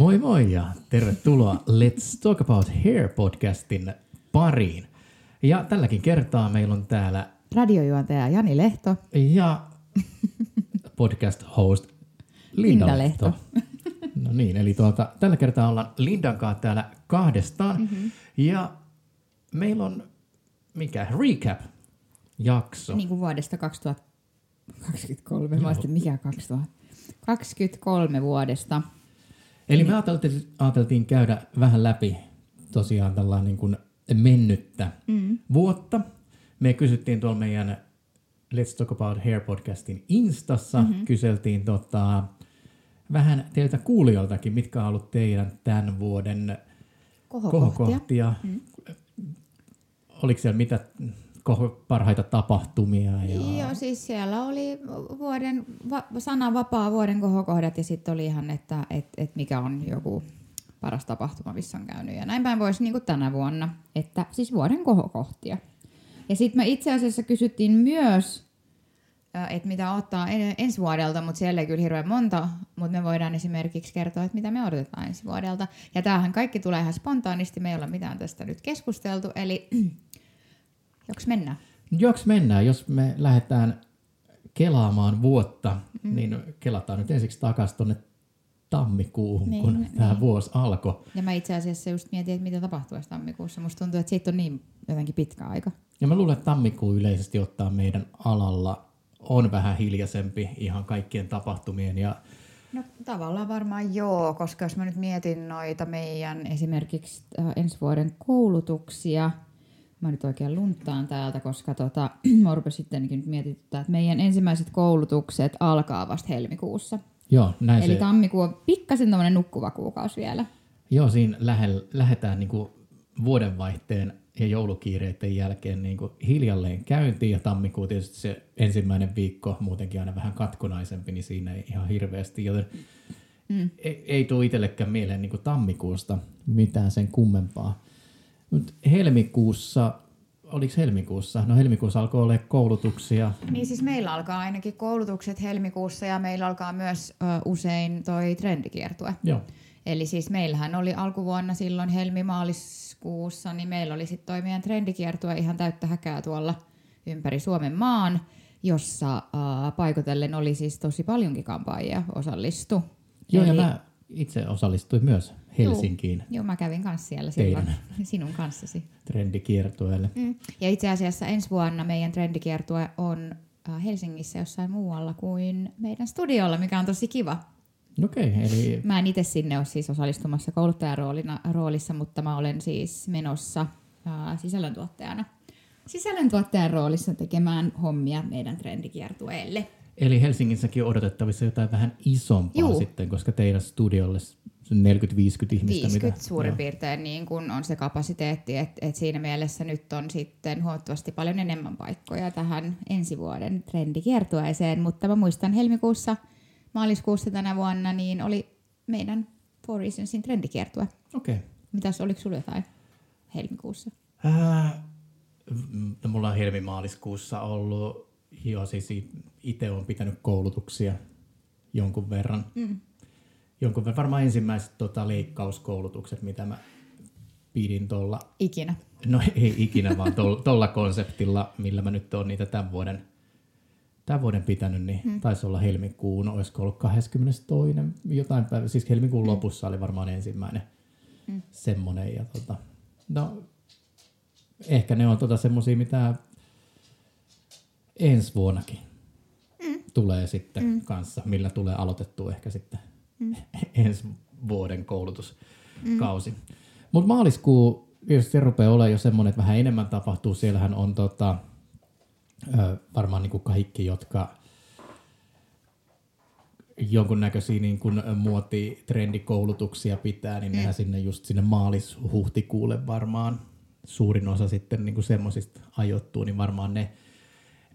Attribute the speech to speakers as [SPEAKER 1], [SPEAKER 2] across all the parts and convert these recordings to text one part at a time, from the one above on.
[SPEAKER 1] Moi moi ja tervetuloa Let's Talk About Hair podcastin pariin. Ja tälläkin kertaa meillä on täällä
[SPEAKER 2] radiojuontaja Jani Lehto
[SPEAKER 1] ja podcast host Linda, Linda Lehto. Lehto. No niin, eli tuota, tällä kertaa ollaan Lindan kanssa täällä kahdestaan. Mm-hmm. Ja meillä on mikä recap-jakso.
[SPEAKER 2] Niin kuin vuodesta 2023, Joo. mikä 2023 vuodesta.
[SPEAKER 1] Eli me ajateltiin, ajateltiin käydä vähän läpi tosiaan tällainen niin kuin mennyttä mm. vuotta. Me kysyttiin tuolla meidän Let's Talk About Hair podcastin Instassa, mm-hmm. kyseltiin tota, vähän teiltä kuulijoiltakin, mitkä on ollut teidän tämän vuoden kohokohtia. kohokohtia. Mm. Oliko siellä mitä parhaita tapahtumia?
[SPEAKER 2] Ja... Joo, siis siellä oli vuoden, va, sananvapaa vuoden kohokohdat ja sitten oli ihan, että et, et mikä on joku paras tapahtuma, missä on käynyt. Ja näin päin voisi niin tänä vuonna, että siis vuoden kohokohtia. Ja sitten me itse asiassa kysyttiin myös, että mitä ottaa ensi vuodelta, mutta siellä ei kyllä hirveän monta, mutta me voidaan esimerkiksi kertoa, että mitä me odotetaan ensi vuodelta. Ja tämähän kaikki tulee ihan spontaanisti, me ei ole mitään tästä nyt keskusteltu, eli joks mennään?
[SPEAKER 1] Joks mennään, jos me lähdetään kelaamaan vuotta, mm. niin kelataan nyt ensiksi takaisin tuonne tammikuuhun, niin, kun niin. tämä vuosi alkoi.
[SPEAKER 2] Ja mä itse asiassa just mietin, että mitä tapahtuu tammikuussa. Musta tuntuu, että siitä on niin jotenkin pitkä aika.
[SPEAKER 1] Ja mä luulen, että tammikuu yleisesti ottaa meidän alalla on vähän hiljaisempi ihan kaikkien tapahtumien ja
[SPEAKER 2] No tavallaan varmaan joo, koska jos mä nyt mietin noita meidän esimerkiksi äh, ensi vuoden koulutuksia, mä nyt oikein lunttaan täältä, koska tota, mä rupesin sittenkin nyt mietityttää, että meidän ensimmäiset koulutukset alkaa vasta helmikuussa.
[SPEAKER 1] Joo, näin
[SPEAKER 2] Eli
[SPEAKER 1] se...
[SPEAKER 2] tammikuu on pikkasen tämmöinen nukkuva kuukausi vielä.
[SPEAKER 1] Joo, siinä lähe, lähdetään niinku vuodenvaihteen ja joulukiireiden jälkeen niin kuin hiljalleen käyntiin ja tammikuu tietysti se ensimmäinen viikko muutenkin aina vähän katkonaisempi, niin siinä ei ihan hirveästi, joten mm. ei, ei tule itsellekään mieleen niin kuin tammikuusta mitään sen kummempaa. Mutta helmikuussa, oliko helmikuussa? No helmikuussa alkoi olla koulutuksia.
[SPEAKER 2] Niin siis meillä alkaa ainakin koulutukset helmikuussa ja meillä alkaa myös ö, usein toi trendikiertue.
[SPEAKER 1] Joo.
[SPEAKER 2] Eli siis meillähän oli alkuvuonna silloin helmi-maaliskuussa, niin meillä oli sitten toi meidän trendikiertue ihan täyttä häkää tuolla ympäri Suomen maan, jossa äh, paikotellen oli siis tosi paljonkin kampaajia osallistu.
[SPEAKER 1] Joo, Eli... ja mä itse osallistuin myös Helsinkiin. Joo,
[SPEAKER 2] mä kävin kanssa siellä silloin sinun kanssasi.
[SPEAKER 1] Trendikiertueelle.
[SPEAKER 2] Mm. Ja itse asiassa ensi vuonna meidän trendikiertue on Helsingissä jossain muualla kuin meidän studiolla, mikä on tosi kiva.
[SPEAKER 1] Okei, okay, eli...
[SPEAKER 2] Mä en itse sinne ole siis osallistumassa kouluttajaroolina, roolissa, mutta mä olen siis menossa ää, sisällöntuottajana sisällöntuottajan roolissa tekemään hommia meidän trendikiertueelle.
[SPEAKER 1] Eli Helsingissäkin on odotettavissa jotain vähän isompaa Juu. sitten, koska teidän studiolle 40-50 ihmistä.
[SPEAKER 2] 50 mitä, suurin joo. piirtein niin kun on se kapasiteetti, että et siinä mielessä nyt on sitten huomattavasti paljon enemmän paikkoja tähän ensi vuoden trendikiertueeseen, mutta mä muistan helmikuussa – maaliskuussa tänä vuonna, niin oli meidän Four Reasonsin trendikiertue.
[SPEAKER 1] Okei. Okay.
[SPEAKER 2] Mitäs, oliko sulla jotain helmikuussa?
[SPEAKER 1] Äh, no, mulla on helmimaaliskuussa ollut, jo siis itse olen pitänyt koulutuksia jonkun verran. Mm. Jonkun verran, varmaan ensimmäiset tota, leikkauskoulutukset, mitä mä pidin tuolla.
[SPEAKER 2] Ikinä?
[SPEAKER 1] No ei ikinä, vaan tuolla konseptilla, millä mä nyt oon niitä tämän vuoden tämän vuoden pitänyt, niin hmm. taisi olla helmikuun, olisiko ollut 22. jotain päivä, siis helmikuun hmm. lopussa oli varmaan ensimmäinen hmm. semmoinen. Ja tota, no, ehkä ne on tota semmoisia, mitä ensi vuonnakin hmm. tulee sitten hmm. kanssa, millä tulee aloitettua ehkä sitten. ensi vuoden koulutuskausi. Hmm. Mutta maaliskuu tietysti se rupeaa olemaan jo semmoinen, että vähän enemmän tapahtuu. Siellähän on tota, varmaan niin kuin kaikki, jotka jonkunnäköisiä niin kuin muotitrendikoulutuksia pitää, niin mm. nehän sinne just sinne maalis-huhtikuulle varmaan suurin osa sitten niin semmoisista ajoittuu, niin varmaan ne,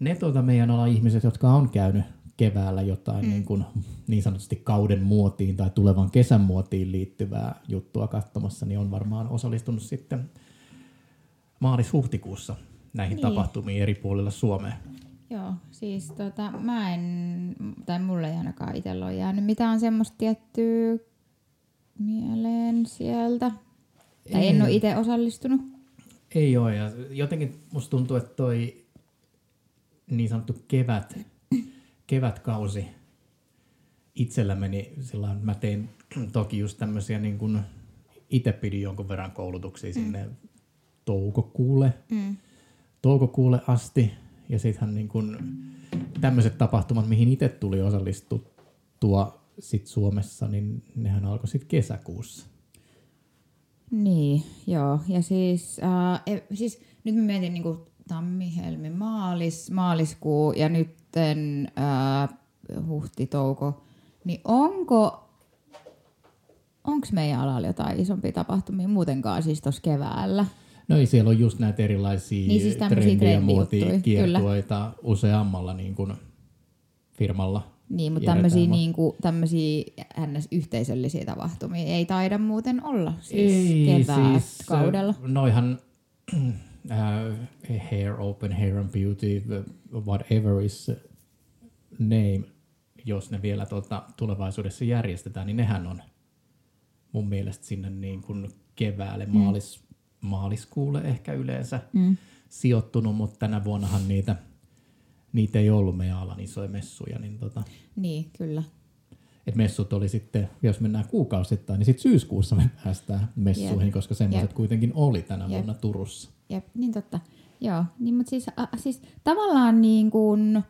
[SPEAKER 1] ne tuota meidän ala ihmiset, jotka on käynyt keväällä jotain mm. niin, kuin, niin sanotusti kauden muotiin tai tulevan kesän muotiin liittyvää juttua katsomassa, niin on varmaan osallistunut sitten maalis-huhtikuussa näihin niin. tapahtumiin eri puolilla Suomea.
[SPEAKER 2] Joo, siis tota, mä en, tai mulle ei ainakaan itsellä ole jäänyt mitään semmoista tiettyä mieleen sieltä. Tai en ole itse osallistunut.
[SPEAKER 1] Ei ole. Ja jotenkin musta tuntuu, että toi niin sanottu kevät, kevätkausi itsellä meni sillä mä tein toki just tämmöisiä niin kuin itse pidin jonkun verran koulutuksia mm. sinne toukokuulle, mm. toukokuulle asti. Ja sittenhän niin kuin tämmöiset tapahtumat, mihin itse tuli osallistuttua sit Suomessa, niin nehän alkoi sitten kesäkuussa.
[SPEAKER 2] Niin, joo. Ja siis, äh, siis nyt mä mietin niin kuin tammi, helmi, maalis, maaliskuu ja nytten äh, huhti, touko. Niin onko, onko meidän alalla jotain isompia tapahtumia muutenkaan siis tuossa keväällä?
[SPEAKER 1] No ei, siellä on just näitä erilaisia niin siis trendi- ja muotikiertueita useammalla niin kuin firmalla.
[SPEAKER 2] Niin, mutta tämmöisiä, niin kuin, tämmöisiä ns. yhteisöllisiä tapahtumia ei taida muuten olla siis ei, kevääkaudella. Siis, kaudella.
[SPEAKER 1] noihan Hair Open, Hair and Beauty, whatever is name, jos ne vielä tuota, tulevaisuudessa järjestetään, niin nehän on mun mielestä sinne niin kuin keväälle, mm. maalis, maaliskuulle ehkä yleensä mm. sijoittunut, mutta tänä vuonnahan niitä, niitä ei ollut meidän alan isoja messuja. Niin, tota,
[SPEAKER 2] niin kyllä.
[SPEAKER 1] Et messut oli sitten, jos mennään kuukausittain, niin sitten syyskuussa me päästään messuihin, Jep. koska semmoiset kuitenkin oli tänä Jep. vuonna Turussa.
[SPEAKER 2] Jep, niin totta. Joo, niin, mutta siis, a, siis tavallaan niin kuin,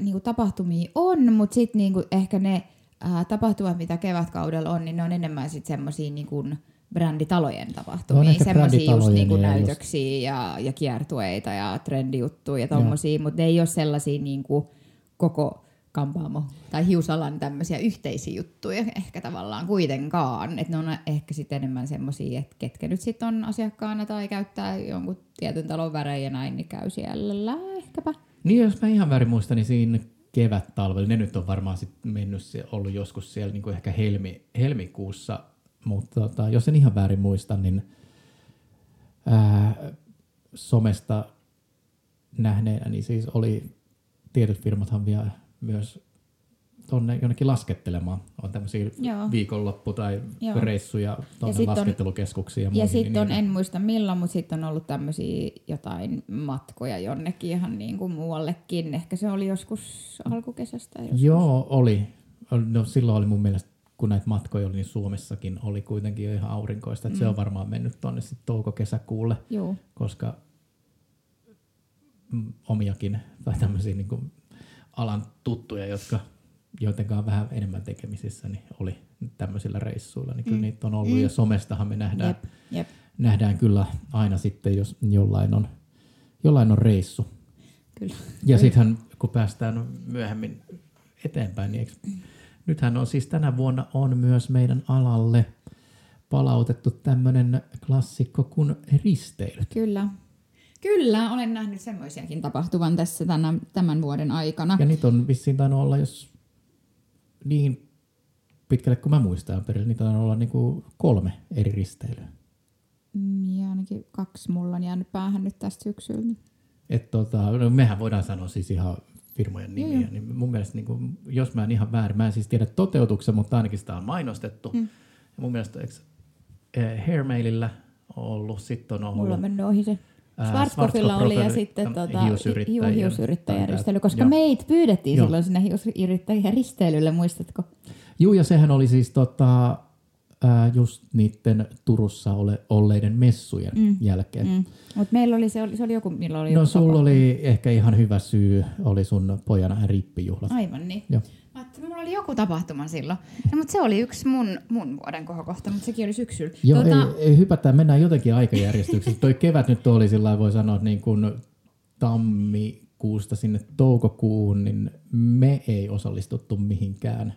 [SPEAKER 2] niin kuin tapahtumia on, mutta sitten niin kuin ehkä ne ää, tapahtumat, mitä kevätkaudella on, niin ne on enemmän sitten semmoisia niin kuin bränditalojen tapahtumia, semmoisia just niin kuin näytöksiä ja, ja kiertueita ja trendijuttuja ja tommosia, mutta ne ei ole sellaisia niin kuin koko kampaamo tai hiusalan tämmöisiä yhteisiä juttuja ehkä tavallaan kuitenkaan. Että ne on ehkä sitten enemmän semmoisia, että ketkä nyt sitten on asiakkaana tai käyttää jonkun tietyn talon värejä näin, niin käy siellä ehkäpä.
[SPEAKER 1] Niin jos mä ihan väärin muistan, niin siinä kevät talvella, ne nyt on varmaan sit mennyt, ollut joskus siellä niin kuin ehkä helmi, helmikuussa, mutta tota, jos en ihan väärin muista, niin ää, somesta nähneenä, niin siis oli tietyt firmathan vielä myös tuonne jonnekin laskettelemaan. On tämmöisiä viikonloppu- tai Joo. reissuja tuonne laskettelukeskuksiin. Ja,
[SPEAKER 2] ja sitten niin on, en muista milloin, mutta sitten on ollut tämmöisiä jotain matkoja jonnekin ihan niin kuin muuallekin. Ehkä se oli joskus alkukesästä. Joskus.
[SPEAKER 1] Joo, oli. No, silloin oli mun mielestä, kun näitä matkoja oli, niin Suomessakin oli kuitenkin jo ihan aurinkoista. Mm. Se on varmaan mennyt tuonne sitten touko-kesäkuulle, Joo. koska omiakin tai tämmöisiä niin kuin alan tuttuja, jotka joiden on vähän enemmän tekemisissä, niin oli tämmöisillä reissuilla. Niin kyllä mm. niitä on ollut mm. ja somestahan me nähdään, jep, jep. nähdään kyllä aina sitten, jos jollain on, jollain on reissu. Kyllä. Ja sittenhän kun päästään myöhemmin eteenpäin, niin eikö, nythän on siis tänä vuonna on myös meidän alalle palautettu tämmöinen klassikko kuin risteilyt.
[SPEAKER 2] Kyllä, Kyllä, olen nähnyt semmoisiakin tapahtuvan tässä tämän, tämän vuoden aikana.
[SPEAKER 1] Ja niitä on vissiin tainnut olla, jos niin pitkälle kuin mä muistan perille, niitä on olla niinku kolme eri risteilyä.
[SPEAKER 2] Mm, ja ainakin kaksi mulla on jäänyt päähän nyt tästä syksyltä.
[SPEAKER 1] Et tota, no mehän voidaan sanoa siis ihan firmojen nimiä, Joo. niin mun mielestä, niin kuin, jos mä en ihan väärin, mä en siis tiedä toteutuksen, mutta ainakin sitä on mainostettu. Mm. Ja mun mielestä eikö, eh, Hairmailillä ollut, sitten on ollut...
[SPEAKER 2] Mulla on mennyt ohi se. Schwarzkopfilla oli ja sitten tota, hiusyrittäjärjestely, koska Joo. meitä pyydettiin Joo. silloin sinne hiusyrittäjärjestelylle, muistatko?
[SPEAKER 1] Joo, ja sehän oli siis tota, äh, just niiden Turussa ole, olleiden messujen mm. jälkeen. Mm.
[SPEAKER 2] Mutta meillä oli se, oli, se oli joku, milloin oli
[SPEAKER 1] No sulla oli ehkä ihan hyvä syy, oli sun pojan rippijuhlat.
[SPEAKER 2] Aivan niin. Joo. Mä mulla oli joku tapahtuma silloin. No, mutta se oli yksi mun, mun vuoden kohokohta, mutta sekin oli syksyllä.
[SPEAKER 1] Joo, tuota... ei, ei hypätään, mennään jotenkin aikajärjestyksessä. Toi kevät nyt oli sillä voi sanoa, että niin kuin tammikuusta sinne toukokuuhun, niin me ei osallistuttu mihinkään.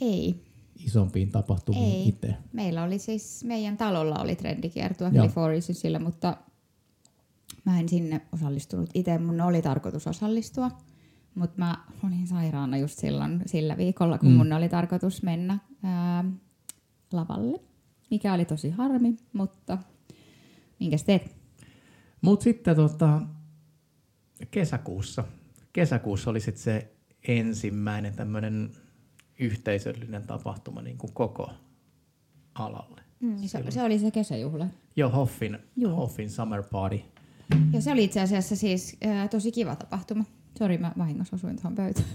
[SPEAKER 2] Ei.
[SPEAKER 1] Isompiin tapahtumiin itse.
[SPEAKER 2] Meillä oli siis, meidän talolla oli trendikiertua Californiasilla, mutta mä en sinne osallistunut itse. Mun oli tarkoitus osallistua mutta mä olin sairaana just silloin sillä viikolla, kun mm. mun oli tarkoitus mennä ää, lavalle, mikä oli tosi harmi, mutta minkäs teet?
[SPEAKER 1] Mut sitten tota, kesäkuussa, kesäkuussa oli sitten se ensimmäinen tämmöinen yhteisöllinen tapahtuma niin kuin koko alalle.
[SPEAKER 2] Mm, se, se, oli se kesäjuhla.
[SPEAKER 1] Joo, Hoffin,
[SPEAKER 2] Joo.
[SPEAKER 1] Hoffin Summer Party.
[SPEAKER 2] Ja se oli itse asiassa siis ää, tosi kiva tapahtuma. Sori, mä vahingossa osuin tuohon pöytään.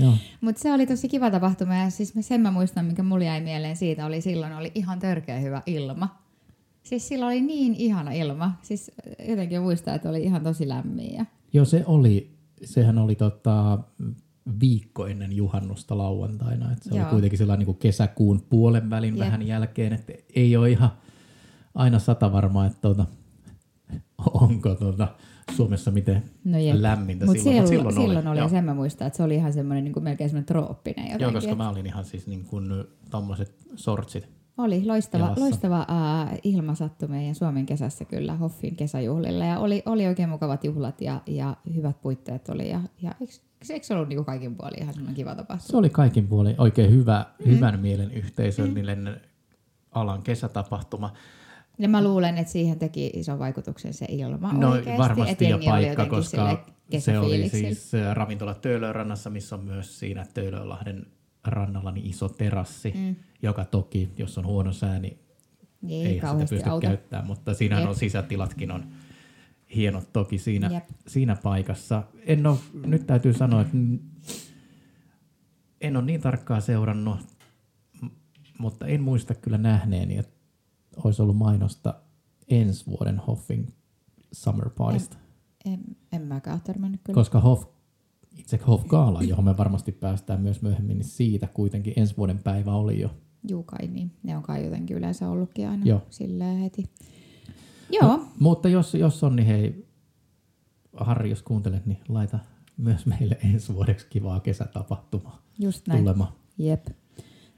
[SPEAKER 2] Mutta se oli tosi kiva tapahtuma ja siis sen mä muistan, mikä mulle jäi mieleen siitä, oli silloin oli ihan törkeä hyvä ilma. Siis silloin oli niin ihana ilma. Siis jotenkin muistaa, että oli ihan tosi lämmin. Ja...
[SPEAKER 1] Joo, se oli, sehän oli tota, viikko ennen juhannusta lauantaina. Et se
[SPEAKER 2] Joo.
[SPEAKER 1] oli kuitenkin sellainen niin kuin kesäkuun puolen välin
[SPEAKER 2] Jep.
[SPEAKER 1] vähän jälkeen, että ei ole ihan aina sata varmaa, että tuota, onko tuota, Suomessa miten
[SPEAKER 2] No jep.
[SPEAKER 1] lämmintä
[SPEAKER 2] Mut
[SPEAKER 1] silloin,
[SPEAKER 2] silloin, silloin, silloin oli,
[SPEAKER 1] Joo.
[SPEAKER 2] ja sen mä muistan, että se oli ihan semmoinen niin kuin melkein semmoinen trooppinen jotenkin.
[SPEAKER 1] Joo, koska mä olin ihan siis niin kuin tommoset sortsit.
[SPEAKER 2] Oli loistava,
[SPEAKER 1] jalassa.
[SPEAKER 2] loistava äh, ilma sattui meidän Suomen kesässä kyllä Hoffin kesäjuhlilla ja oli, oli oikein mukavat juhlat ja, ja hyvät puitteet oli ja, ja eikö, eikö se ollut niin kaikin puolin ihan semmoinen kiva tapahtuma?
[SPEAKER 1] Se oli kaikin puolin oikein hyvä, mm. hyvän mielen yhteisöllinen alan kesätapahtuma.
[SPEAKER 2] Ja mä luulen, että siihen teki ison vaikutuksen se ilma
[SPEAKER 1] No
[SPEAKER 2] oikeasti,
[SPEAKER 1] varmasti ja paikka, koska se oli siis ravintola Töölönrannassa, missä on myös siinä Töölönlahden rannalla niin iso terassi, mm. joka toki, jos on huono sää, niin
[SPEAKER 2] Ei,
[SPEAKER 1] ei sitä pysty
[SPEAKER 2] auta.
[SPEAKER 1] käyttämään, mutta siinä on sisätilatkin on hienot toki siinä,
[SPEAKER 2] Jep.
[SPEAKER 1] siinä paikassa. En ole, nyt täytyy sanoa, että en ole niin tarkkaan seurannut, mutta en muista kyllä nähneeni, että olisi ollut mainosta ensi vuoden Hoffin Summer Partysta.
[SPEAKER 2] En, en mäkään ole törmännyt kyllä.
[SPEAKER 1] Koska Hoff, itse Hoff Gaala, johon me varmasti päästään myös myöhemmin, niin siitä kuitenkin ensi vuoden päivä oli jo.
[SPEAKER 2] Juu kai niin. Ne on kai jotenkin yleensä ollutkin aina
[SPEAKER 1] Joo.
[SPEAKER 2] silleen heti. Joo,
[SPEAKER 1] No, mutta jos, jos on, niin hei, Harri, jos kuuntelet, niin laita myös meille ensi vuodeksi kivaa kesätapahtumaa
[SPEAKER 2] just näin.
[SPEAKER 1] tulemaan.
[SPEAKER 2] Jep.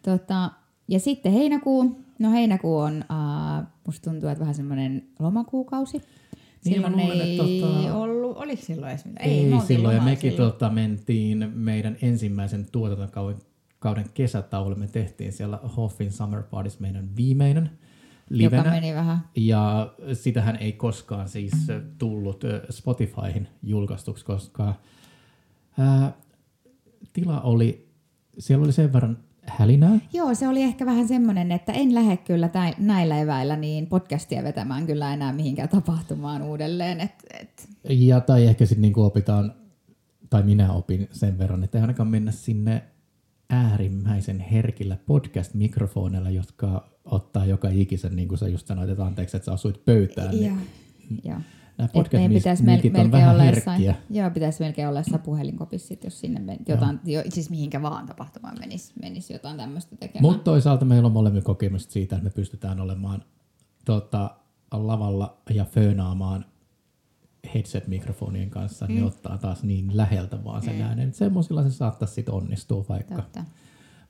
[SPEAKER 2] Tota, ja sitten heinäkuu. No heinäkuu on, uh, musta tuntuu, että vähän semmoinen lomakuukausi.
[SPEAKER 1] Niin,
[SPEAKER 2] Silloin
[SPEAKER 1] luulen,
[SPEAKER 2] ei
[SPEAKER 1] tota-
[SPEAKER 2] ollut, oliko silloin edes mitään?
[SPEAKER 1] Ei, ei silloin, ja mekin
[SPEAKER 2] silloin.
[SPEAKER 1] tota, mentiin meidän ensimmäisen tuotantokauden kauden kesätauolle. Me tehtiin siellä Hoffin Summer Parties meidän viimeinen
[SPEAKER 2] joka
[SPEAKER 1] livenä.
[SPEAKER 2] meni vähän.
[SPEAKER 1] Ja sitähän ei koskaan siis tullut ö, Spotifyhin julkaistuksi, koska ää, tila oli, siellä oli sen verran hälinää.
[SPEAKER 2] Joo, se oli ehkä vähän semmoinen, että en lähde kyllä tä- näillä eväillä niin podcastia vetämään kyllä enää mihinkään tapahtumaan uudelleen. Et, et,
[SPEAKER 1] Ja tai ehkä sitten niinku opitaan, tai minä opin sen verran, että ei ainakaan mennä sinne äärimmäisen herkillä podcast-mikrofoneilla, jotka ottaa joka ikisen, niin kuin sä just sanoit, että anteeksi, että sä asuit pöytään.
[SPEAKER 2] joo,
[SPEAKER 1] Niin
[SPEAKER 2] joo.
[SPEAKER 1] Nämä
[SPEAKER 2] pitäisi mel-
[SPEAKER 1] podcast-mikit on
[SPEAKER 2] melkein
[SPEAKER 1] vähän
[SPEAKER 2] olla jossain, joo, pitäisi melkein olla jossain puhelinkopissa, sit, jos sinne men, jotain, jo, siis mihinkä vaan tapahtumaan menisi, menisi jotain tämmöistä tekemään.
[SPEAKER 1] Mutta toisaalta meillä on molemmin kokemusta siitä, että me pystytään olemaan tota, lavalla ja föönaamaan headset-mikrofonien kanssa, mm. ne ottaa taas niin läheltä vaan sen mm. äänen. Semmoisilla se saattaisi sitten onnistua vaikka.
[SPEAKER 2] Totta.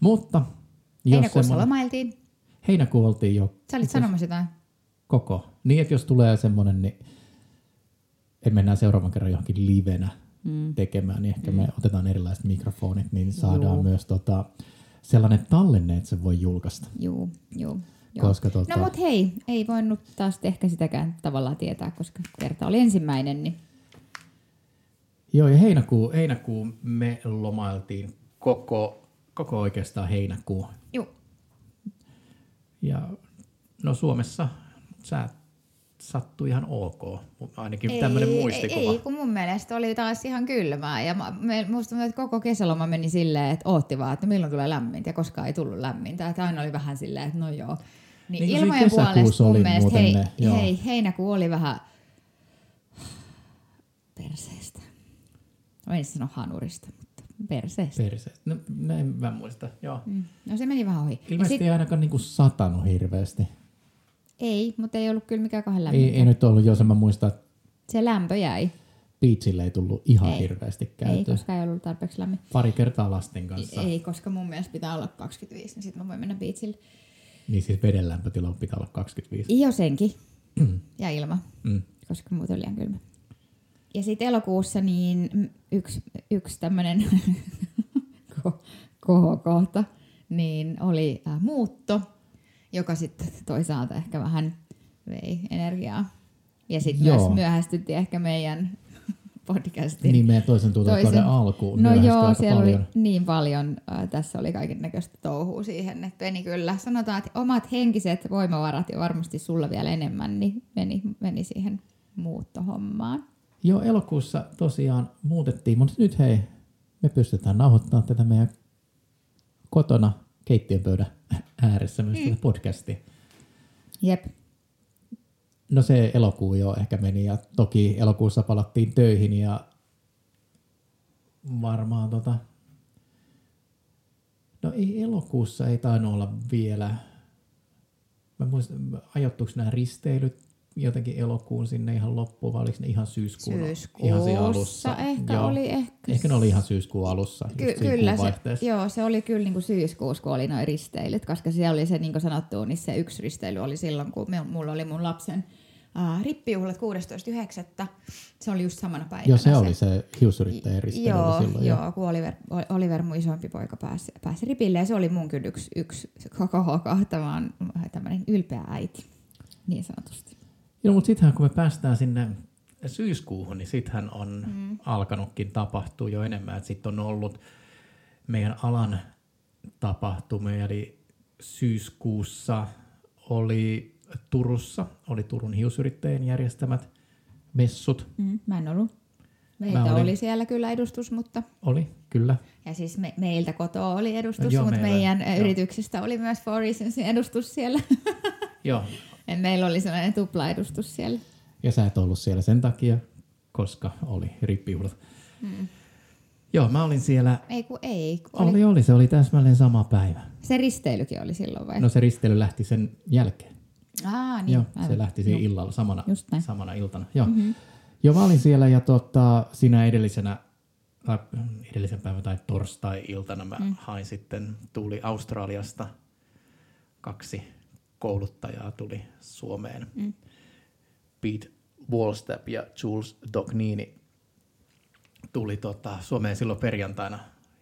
[SPEAKER 1] Mutta jos
[SPEAKER 2] Heinäkuussa
[SPEAKER 1] semmoinen,
[SPEAKER 2] lomailtiin.
[SPEAKER 1] heinäkuu oltiin jo
[SPEAKER 2] Sä olit sanomassa jotain.
[SPEAKER 1] koko. Niin, että jos tulee semmoinen, niin että mennään seuraavan kerran johonkin livenä mm. tekemään, niin ehkä mm. me otetaan erilaiset mikrofonit, niin saadaan
[SPEAKER 2] Juu.
[SPEAKER 1] myös tota, sellainen tallenne, että se voi julkaista.
[SPEAKER 2] Juu, juu. Joo.
[SPEAKER 1] Koska tota,
[SPEAKER 2] No mut hei, ei voinut taas ehkä sitäkään tavallaan tietää, koska kerta oli ensimmäinen, niin
[SPEAKER 1] Joo, ja heinäkuu, heinäkuu me lomailtiin koko, koko oikeastaan heinäkuu.
[SPEAKER 2] juu.
[SPEAKER 1] Ja no Suomessa sää sattui ihan ok, mutta ainakin tämmöinen muistikuva.
[SPEAKER 2] Ei, ei, kun mun mielestä oli taas ihan kylmää. Ja mä, me, musta että koko kesäloma meni silleen, että ootti vaan, että milloin tulee lämmintä. Ja koskaan ei tullut lämmintä. Että aina oli vähän silleen, että no joo. Niin,
[SPEAKER 1] Niin
[SPEAKER 2] ilmojen puolesta mun
[SPEAKER 1] oli
[SPEAKER 2] mielestä, hei,
[SPEAKER 1] ne, joo.
[SPEAKER 2] hei, heinäkuu oli vähän perseestä. Mä en sano hanurista, mutta perseestä.
[SPEAKER 1] Perse. No, näin mä muista, joo.
[SPEAKER 2] Mm. No se meni vähän ohi. Ja
[SPEAKER 1] Ilmeisesti
[SPEAKER 2] sit,
[SPEAKER 1] ei ainakaan niinku satanut hirveästi.
[SPEAKER 2] Ei, mutta ei ollut kyllä mikään kahden lämmintä.
[SPEAKER 1] Ei, ei nyt ollut, jos mä muistan, että
[SPEAKER 2] Se lämpö jäi.
[SPEAKER 1] beachille ei tullut ihan
[SPEAKER 2] Ei.
[SPEAKER 1] hirveästi
[SPEAKER 2] Ei,
[SPEAKER 1] käytyä.
[SPEAKER 2] koska ei ollut tarpeeksi lämmin.
[SPEAKER 1] Pari kertaa lasten kanssa.
[SPEAKER 2] Ei, koska mun mielestä pitää olla 25, niin sitten mä voin mennä beachille.
[SPEAKER 1] Niin siis veden lämpötila pitää olla 25.
[SPEAKER 2] Jo senkin. ja ilma,
[SPEAKER 1] Mm.
[SPEAKER 2] koska muuten on liian kylmä. Ja sitten elokuussa niin yksi, yksi tämmöinen kohokohta niin oli äh, muutto, joka sitten toisaalta ehkä vähän vei energiaa. Ja sitten myös myöhästytti ehkä meidän podcastin.
[SPEAKER 1] Niin meidän toisen tuotantokauden alkuun.
[SPEAKER 2] No joo, siellä
[SPEAKER 1] paljon.
[SPEAKER 2] oli niin paljon, äh, tässä oli kaiken näköistä touhua siihen, että meni kyllä, sanotaan, että omat henkiset voimavarat ja varmasti sulla vielä enemmän, niin meni, meni siihen muuttohommaan.
[SPEAKER 1] Joo, elokuussa tosiaan muutettiin, mutta nyt hei, me pystytään nauhoittamaan tätä meidän kotona keittiönpöydän ääressä myös
[SPEAKER 2] Mm.
[SPEAKER 1] tätä podcastia.
[SPEAKER 2] Jep.
[SPEAKER 1] No se elokuu jo ehkä meni ja toki elokuussa palattiin töihin ja varmaan tota... No ei elokuussa ei tainnut olla vielä. Mä muistan, ajoittuiko nämä risteilyt jotenkin elokuun sinne ihan loppuun vai oliko ne ihan syyskuun, ihan siinä alussa?
[SPEAKER 2] ehkä
[SPEAKER 1] Joo.
[SPEAKER 2] oli. Ehkä,
[SPEAKER 1] Ehkä ne oli ihan syyskuun alussa,
[SPEAKER 2] Ky- kyllä, se, joo, se oli kyllä niin kuin syyskuussa, kun oli noin risteilyt, koska se oli se, niin kuin sanottu, niin se yksi risteily oli silloin, kun me, mulla oli mun lapsen äh, rippijuhlat 16.9. Se oli just samana päivänä.
[SPEAKER 1] Joo, se oli se hiusyrittäjän risteily
[SPEAKER 2] Joo,
[SPEAKER 1] oli silloin.
[SPEAKER 2] joo kun Oliver, Oliver, mun isompi poika, pääsi, pääsi ripille ja se oli mun kyllä yksi, yksi koko kohtamaan tämmöinen ylpeä äiti, niin sanotusti.
[SPEAKER 1] Joo, mutta sittenhän kun me päästään sinne syyskuuhun, niin sittenhän on mm. alkanutkin tapahtua jo enemmän. Sitten on ollut meidän alan tapahtumia, eli syyskuussa oli Turussa, oli Turun hiusyrittäjien järjestämät messut.
[SPEAKER 2] Mm, mä en ollut. Meiltä
[SPEAKER 1] Mä olin.
[SPEAKER 2] oli siellä kyllä edustus, mutta
[SPEAKER 1] Oli, kyllä.
[SPEAKER 2] ja siis me, meiltä kotoa oli edustus,
[SPEAKER 1] No joo,
[SPEAKER 2] mutta
[SPEAKER 1] meillä-
[SPEAKER 2] meidän
[SPEAKER 1] joo.
[SPEAKER 2] yrityksistä oli myös Four Reasonsin edustus siellä.
[SPEAKER 1] Joo,
[SPEAKER 2] meillä oli sellainen tupla-edustus siellä.
[SPEAKER 1] ja sä et ollut siellä sen takia, koska oli rippijuhlat. Mm. Joo, mä olin siellä.
[SPEAKER 2] Ei kun ei. Kun oli,
[SPEAKER 1] Oli, oli, se oli täsmälleen sama päivä.
[SPEAKER 2] Se risteilykin oli silloin vai?
[SPEAKER 1] No se risteily lähti sen jälkeen.
[SPEAKER 2] Aa, niin.
[SPEAKER 1] Joo,
[SPEAKER 2] aivan.
[SPEAKER 1] se lähti siinä illalla samana, samana iltana. Joo. Mm-hmm. Joo, mä olin siellä ja tota, siinä edellisenä, äh, edellisen päivän tai torstai-iltana mä mm. hain sitten, tuli Australiasta kaksi kouluttajaa tuli Suomeen. Mm. Pete Wallstep ja Jules Dognini tuli tota, Suomeen silloin perjantaina,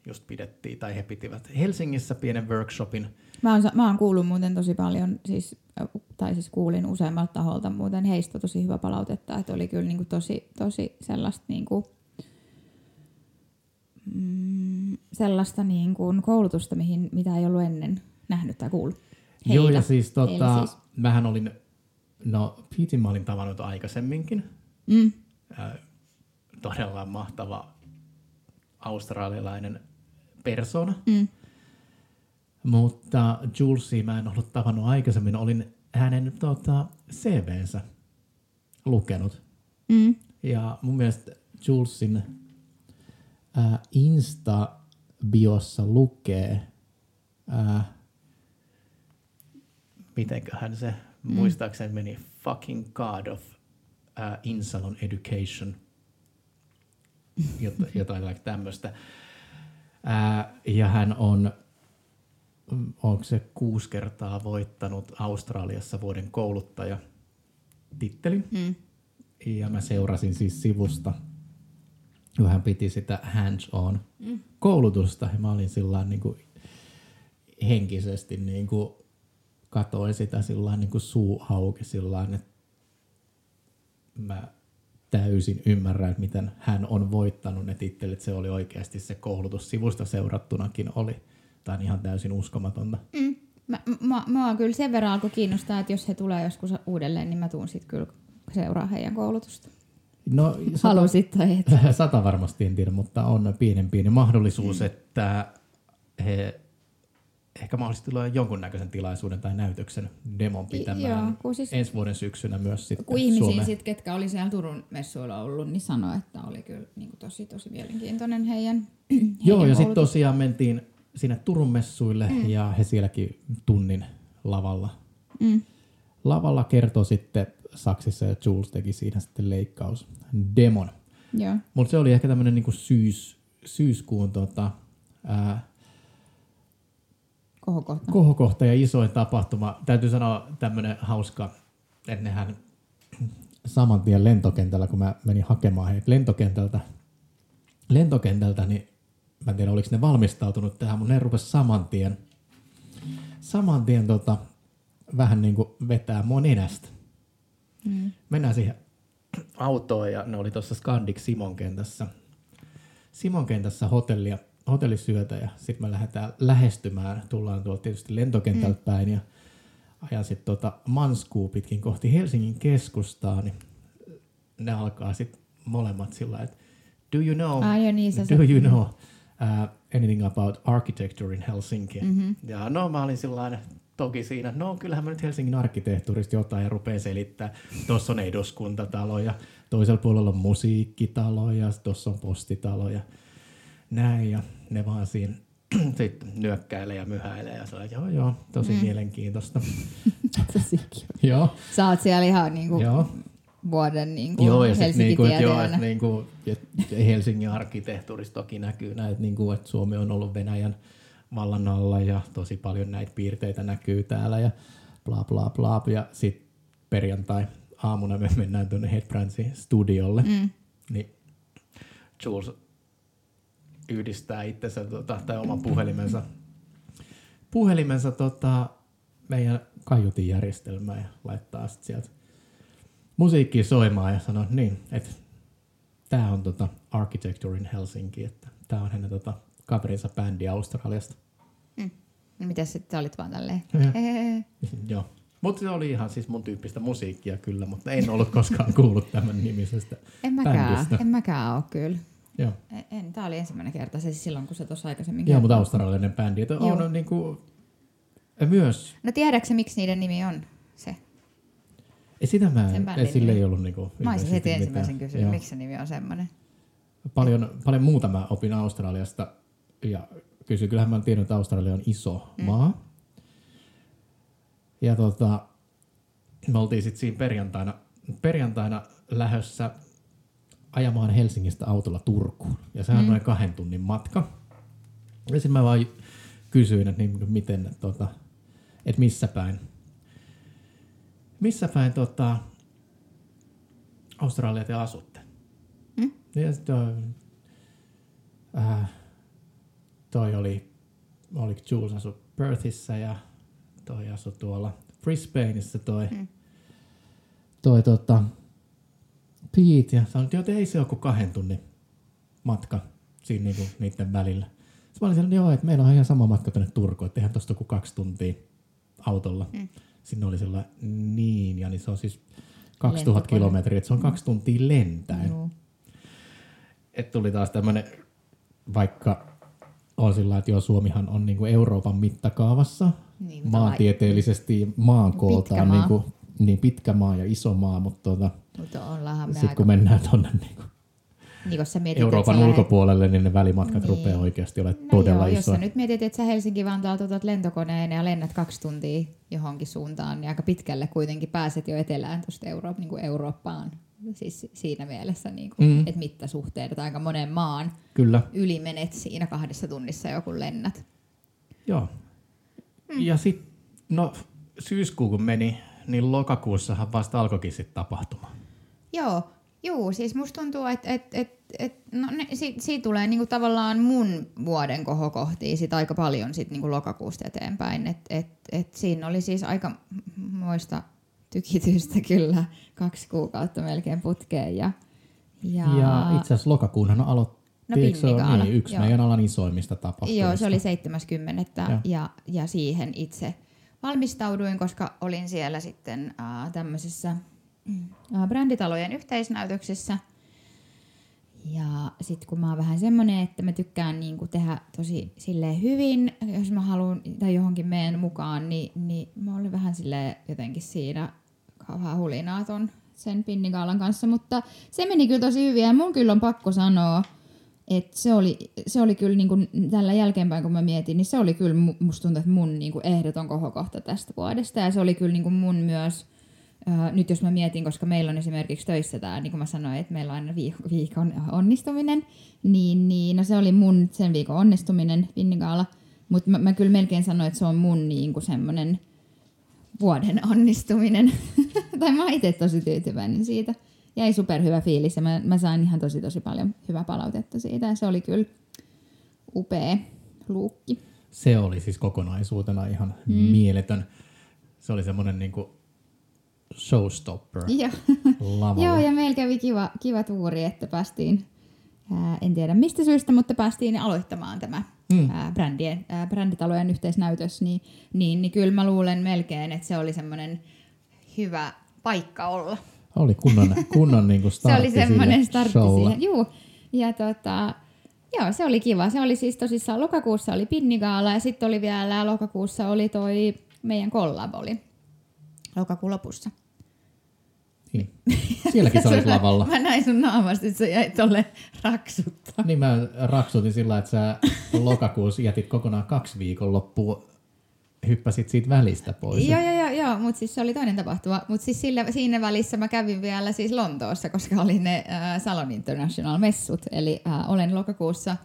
[SPEAKER 1] just pidettiin, tai he pitivät Helsingissä pienen workshopin.
[SPEAKER 2] Mä oon, mä oon kuullut muuten tosi paljon, siis, äh, tai siis kuulin useammalta taholta muuten heistä tosi hyvä palautetta, että oli kyllä niinku tosi, tosi sellaista, niinku, mm, sellaista niinku koulutusta, mihin, mitä ei ollut ennen nähnyt tai kuullut.
[SPEAKER 1] Joo,
[SPEAKER 2] Heillä.
[SPEAKER 1] ja siis, tota,
[SPEAKER 2] siis.
[SPEAKER 1] mähän olin, no Petein mä olin tavannut aikaisemminkin.
[SPEAKER 2] Mm.
[SPEAKER 1] Äh, todella mahtava australialainen persona.
[SPEAKER 2] Mm.
[SPEAKER 1] Mutta Julesia mä en ollut tavannut aikaisemmin. Olin hänen tota, CVnsä lukenut.
[SPEAKER 2] Mm.
[SPEAKER 1] Ja mun mielestä Julesin äh, Insta-biossa lukee, äh, mitenköhän se mm. muistaakseni meni, fucking god of äh, Insalon education. Jot, jotain like tämmöistä. Äh, ja hän on, mm, onko se kuusi kertaa voittanut Australiassa vuoden kouluttaja tittelin.
[SPEAKER 2] Mm.
[SPEAKER 1] Ja mä seurasin siis sivusta, kun hän piti sitä hands-on
[SPEAKER 2] Mm.
[SPEAKER 1] koulutusta. Ja mä olin sillä niin kuin henkisesti niin kuin katoin sitä sillä niin kuin suu hauki sillä että mä täysin ymmärrän, että miten hän on voittanut ne tittelit. Se oli oikeasti se koulutus sivusta seurattunakin oli. Tämä on ihan täysin uskomatonta.
[SPEAKER 2] Mm. Mä, mä, mä kyllä sen verran alkoi kiinnostaa, että jos he tulee joskus uudelleen, niin mä tuun sitten kyllä seuraa heidän koulutusta.
[SPEAKER 1] No, sata,
[SPEAKER 2] Halusit tai et.
[SPEAKER 1] sata varmasti en tiedä, mutta on pienen pieni mahdollisuus, mm. että he ehkä mahdollisesti tulee jonkunnäköisen tilaisuuden tai näytöksen demon pitämään
[SPEAKER 2] Joo, kun siis-
[SPEAKER 1] ensi vuoden syksynä myös sitten
[SPEAKER 2] Kun ihmisiä,
[SPEAKER 1] Suomeen.
[SPEAKER 2] sit, ketkä oli siellä Turun messuilla ollut, niin sanoi, että oli kyllä niin kuin tosi, tosi mielenkiintoinen heidän, heidän
[SPEAKER 1] Joo, ja sitten tosiaan mentiin sinne Turun messuille mm. ja he sielläkin tunnin lavalla.
[SPEAKER 2] Mm.
[SPEAKER 1] Lavalla kertoi sitten Saksissa ja Jules teki siinä sitten leikkaus demon. Mutta se oli ehkä tämmöinen niinku syys, syyskuun tota, ää,
[SPEAKER 2] Kohokohta.
[SPEAKER 1] kohokohta ja isoin tapahtuma. Täytyy sanoa tämmöinen hauska, että nehän saman tien lentokentällä, kun mä menin hakemaan heitä lentokentältä, lentokentältä, niin mä en tiedä, oliko ne valmistautunut tähän, mutta ne rupesi saman tien, saman tien tota, vähän niin kuin vetää mua nenästä.
[SPEAKER 2] Mm.
[SPEAKER 1] Mennään siihen autoon ja ne oli tuossa Scandic Simon kentässä. Simon kentässä hotellia, hotellisyötä ja sitten me lähdetään lähestymään. Tullaan tuolta tietysti lentokentältä mm. päin ja ajan sitten tota Manskuu pitkin kohti Helsingin keskustaa, niin ne alkaa sitten molemmat sillä että do you know,
[SPEAKER 2] Ah, joo, niin,
[SPEAKER 1] do
[SPEAKER 2] sä-
[SPEAKER 1] you know uh, anything about architecture in Helsinki? Mm-hmm. Ja no mä olin sillä toki siinä, no kyllähän mä nyt Helsingin arkkitehtuurista jotain ja rupeaa selittää. Tuossa on eduskuntatalo ja toisella puolella on musiikkitalo ja tuossa on postitalo ja näin. Ja ne vaan siinä sitten nyökkäilee ja myhäilee ja sanoo, joo joo, tosi mm. mielenkiintoista.
[SPEAKER 2] Tosi
[SPEAKER 1] joo,
[SPEAKER 2] Sä oot siellä ihan niinku
[SPEAKER 1] joo.
[SPEAKER 2] vuoden niinku
[SPEAKER 1] Joo, ja sitten niinku, että joo, että niinku, et Helsingin arkkitehtuurissa toki näkyy näitä, niinku, että Suomi on ollut Venäjän vallan alla ja tosi paljon näitä piirteitä näkyy täällä ja bla bla bla. Ja sitten perjantai aamuna me mennään tuonne Headbrandsin studiolle,
[SPEAKER 2] Mm.
[SPEAKER 1] niin Jules yhdistää itsensä tota, tai oman puhelimensa, puhelimensa tota, meidän kaiutin järjestelmään ja laittaa sitten sieltä musiikkia soimaan ja sanoo niin, että tämä on tota Architecture in Helsinki, että tämä on hänen tota, kaverinsa bändi Australiasta.
[SPEAKER 2] No mitäs sitten olit vaan tälleen?
[SPEAKER 1] Joo. Mutta se oli ihan siis mun tyyppistä musiikkia kyllä, mutta en ollut koskaan kuullut tämän nimisestä
[SPEAKER 2] En mäkään,
[SPEAKER 1] bändistä.
[SPEAKER 2] en mäkään oo kyllä.
[SPEAKER 1] Joo.
[SPEAKER 2] En- tää oli ensimmäinen kerta se siis silloin, kun se tuossa aikaisemmin
[SPEAKER 1] Joo, mutta australialainen bändi. Että
[SPEAKER 2] Joo.
[SPEAKER 1] on niinku, myös,
[SPEAKER 2] No tiedätkö miksi niiden nimi on se?
[SPEAKER 1] ei sitä mä, en, ei, sille ei ollut niinku
[SPEAKER 2] Mä olisin heti ensimmäisen kysynyt, miksi se nimi on semmoinen.
[SPEAKER 1] Paljon, paljon muuta mä opin Australiasta ja kysyin, kyllähän mä tiedän, että Australia on iso mm. maa. Ja tota, me oltiin sitten siinä perjantaina, perjantaina lähössä ajamaan Helsingistä autolla Turkuun. Ja sehän on noin kahden tunnin matka. Ja sitten mä vaan kysyin, että niin, miten, tota, että missä päin, missä päin tota, Australia te asutte. Ja sit toi, äh, toi oli, oli Jules asu Perthissä ja toi asu tuolla Brisbaneissa toi, mm. toi tota, Pete ja sanoi, että ei se ole kuin kahden tunnin matka siinä niinku niiden välillä. Sitten mä olin siellä, joo, että meillä on ihan sama matka tänne Turkuun, että eihän tosta kuin kaksi tuntia autolla. Mm. Sinne oli sellainen, niin, ja niin se on siis 2000
[SPEAKER 2] Lentokone.
[SPEAKER 1] kilometriä, että se on kaksi tuntia lentäen.
[SPEAKER 2] Joo.
[SPEAKER 1] että tuli taas tämmöinen, vaikka on sillä että joo, Suomihan on niinku Euroopan mittakaavassa
[SPEAKER 2] Niin,
[SPEAKER 1] maantieteellisesti maankooltaan
[SPEAKER 2] maa.
[SPEAKER 1] niinku, niin pitkä maa ja iso maa, mutta tota,
[SPEAKER 2] Mutta ollaanhan me
[SPEAKER 1] sitten kun mennään tuonne niinku
[SPEAKER 2] Niin kun sä mietit,
[SPEAKER 1] Euroopan
[SPEAKER 2] sä
[SPEAKER 1] ulkopuolelle, niin ne välimatkat
[SPEAKER 2] Niin.
[SPEAKER 1] rupeaa oikeasti olemaan
[SPEAKER 2] No
[SPEAKER 1] todella
[SPEAKER 2] joo, jos
[SPEAKER 1] isoja.
[SPEAKER 2] sä nyt mietit, että sä Helsinki-Vantaalta otat lentokoneen ja lennät kaksi tuntia johonkin suuntaan, niin aika pitkälle kuitenkin pääset jo etelään tuosta Euro- niin kuin Eurooppaan. Siis siinä mielessä, niin kuin,
[SPEAKER 1] mm.
[SPEAKER 2] että mittasuhteet aika monen maan
[SPEAKER 1] Kyllä,
[SPEAKER 2] yli menet siinä kahdessa tunnissa joku lennät.
[SPEAKER 1] joo.
[SPEAKER 2] Mm.
[SPEAKER 1] Ja sitten, no syyskuu kun meni, niin lokakuussahan vasta alkoikin sitten tapahtuma.
[SPEAKER 2] Joo, juu, siis musta tuntuu, että et, et, et, no, ne, si, siitä tulee niinku tavallaan mun vuoden kohokohtia sit aika paljon sit niinku lokakuusta eteenpäin. Et, et, et siinä oli siis aika moista tykitystä kyllä kaksi kuukautta melkein putkeen. Ja, ja,
[SPEAKER 1] Ja itse asiassa lokakuunhan aloitti,
[SPEAKER 2] No,
[SPEAKER 1] eikö se ole
[SPEAKER 2] Pinnigaala,
[SPEAKER 1] niin, yksi
[SPEAKER 2] joo.
[SPEAKER 1] meidän alan isoimmista tapahtumista.
[SPEAKER 2] Joo, se oli 70.
[SPEAKER 1] Joo.
[SPEAKER 2] Ja, ja siihen itse valmistauduin, koska olin siellä sitten äh, tämmöisessä äh, bränditalojen yhteisnäytöksessä. Ja sitten kun mä oon vähän semmonen, että mä tykkään niinku tehdä tosi silleen hyvin, jos mä haluan tai johonkin meen mukaan, niin, niin mä olin vähän silleen jotenkin siinä kauhean hulinaaton sen Pinnigaalan kanssa, mutta se meni kyllä tosi hyvin ja mun kyllä on pakko sanoa, et se, oli, se oli kyllä niinku, tällä jälkeenpäin, kun mä mietin, niin se oli kyllä, mu- musta tuntuu, että mun niinku, ehdoton kohokohta tästä vuodesta. Ja se oli kyllä niinku, mun myös, ää, nyt jos mä mietin, koska meillä on esimerkiksi töissä tämä, niin kuin mä sanoin, että meillä on aina viik- viikon onnistuminen, niin, niin no se oli mun sen viikon onnistuminen Vinnigaala. Mutta mä, mä kyllä melkein sanoin, että se on mun niinku, semmoinen vuoden onnistuminen. tai mä itse tosi tyytyväinen siitä. Jäi superhyvä fiilis ja mä, mä sain ihan tosi tosi paljon hyvää palautetta siitä ja se oli kyllä upea luukki.
[SPEAKER 1] Se oli siis kokonaisuutena ihan mm. mieletön. Se oli semmoinen niinku showstopper
[SPEAKER 2] Joo.
[SPEAKER 1] lavalla.
[SPEAKER 2] Joo, ja meillä kävi kiva, kiva tuuri, että päästiin, ää, en tiedä mistä syystä, mutta päästiin aloittamaan tämä
[SPEAKER 1] Mm.
[SPEAKER 2] ää, brändien, ää, bränditalojen yhteisnäytös, niin, niin, niin kyllä mä luulen melkein, että se oli semmoinen hyvä paikka olla.
[SPEAKER 1] Oli kunnon, kunnon niin kuin
[SPEAKER 2] Se
[SPEAKER 1] startti
[SPEAKER 2] oli semmoinen startti
[SPEAKER 1] showlle.
[SPEAKER 2] siihen. Juu. Ja tota, joo, se oli kiva. Se oli siis tosissaan lokakuussa oli Pinnigaala ja sitten oli vielä lokakuussa oli toi meidän collab oli lokakuun lopussa.
[SPEAKER 1] Niin. Sielläkin sä olit lavalla.
[SPEAKER 2] Mä näin sun naamasta, että sä jäit tolle raksuttaa.
[SPEAKER 1] Niin mä raksutin sillä, että sä lokakuussa jätit kokonaan kaksi viikon loppuun, hyppäsit siitä välistä pois.
[SPEAKER 2] Joo, joo, joo, joo mutta siis se oli toinen tapahtuma. Mutta siis sillä, siinä välissä mä kävin vielä siis Lontoossa, koska oli ne äh, Salon International-messut. Eli äh, olen lokakuussa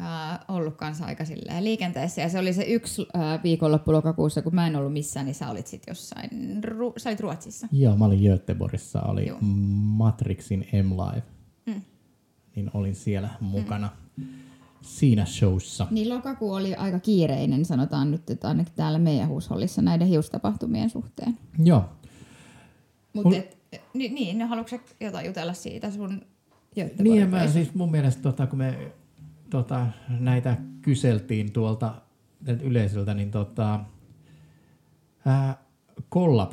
[SPEAKER 2] äh, ollut kanssa aika liikenteessä. Ja se oli se yksi äh, viikonloppu lokakuussa, kun mä en ollut missään, niin sä olit sitten jossain, ru- sä olit Ruotsissa.
[SPEAKER 1] Joo, mä olin Göteborgissa, oli
[SPEAKER 2] Joo.
[SPEAKER 1] Matrixin M-Live.
[SPEAKER 2] Mm.
[SPEAKER 1] Niin olin siellä mukana siinä showssa.
[SPEAKER 2] Niin lokakuu oli aika kiireinen, sanotaan nyt, että ainakin täällä meidän huushollissa näiden hiustapahtumien suhteen.
[SPEAKER 1] Joo,
[SPEAKER 2] Mutta
[SPEAKER 1] Mul-
[SPEAKER 2] niin, niin, no haluatko sä jotain jutella siitä sun
[SPEAKER 1] Niin mä siis mun mielestä, tota, kun me tota, näitä kyseltiin tuolta yleisöltä, niin tota, ää, Collab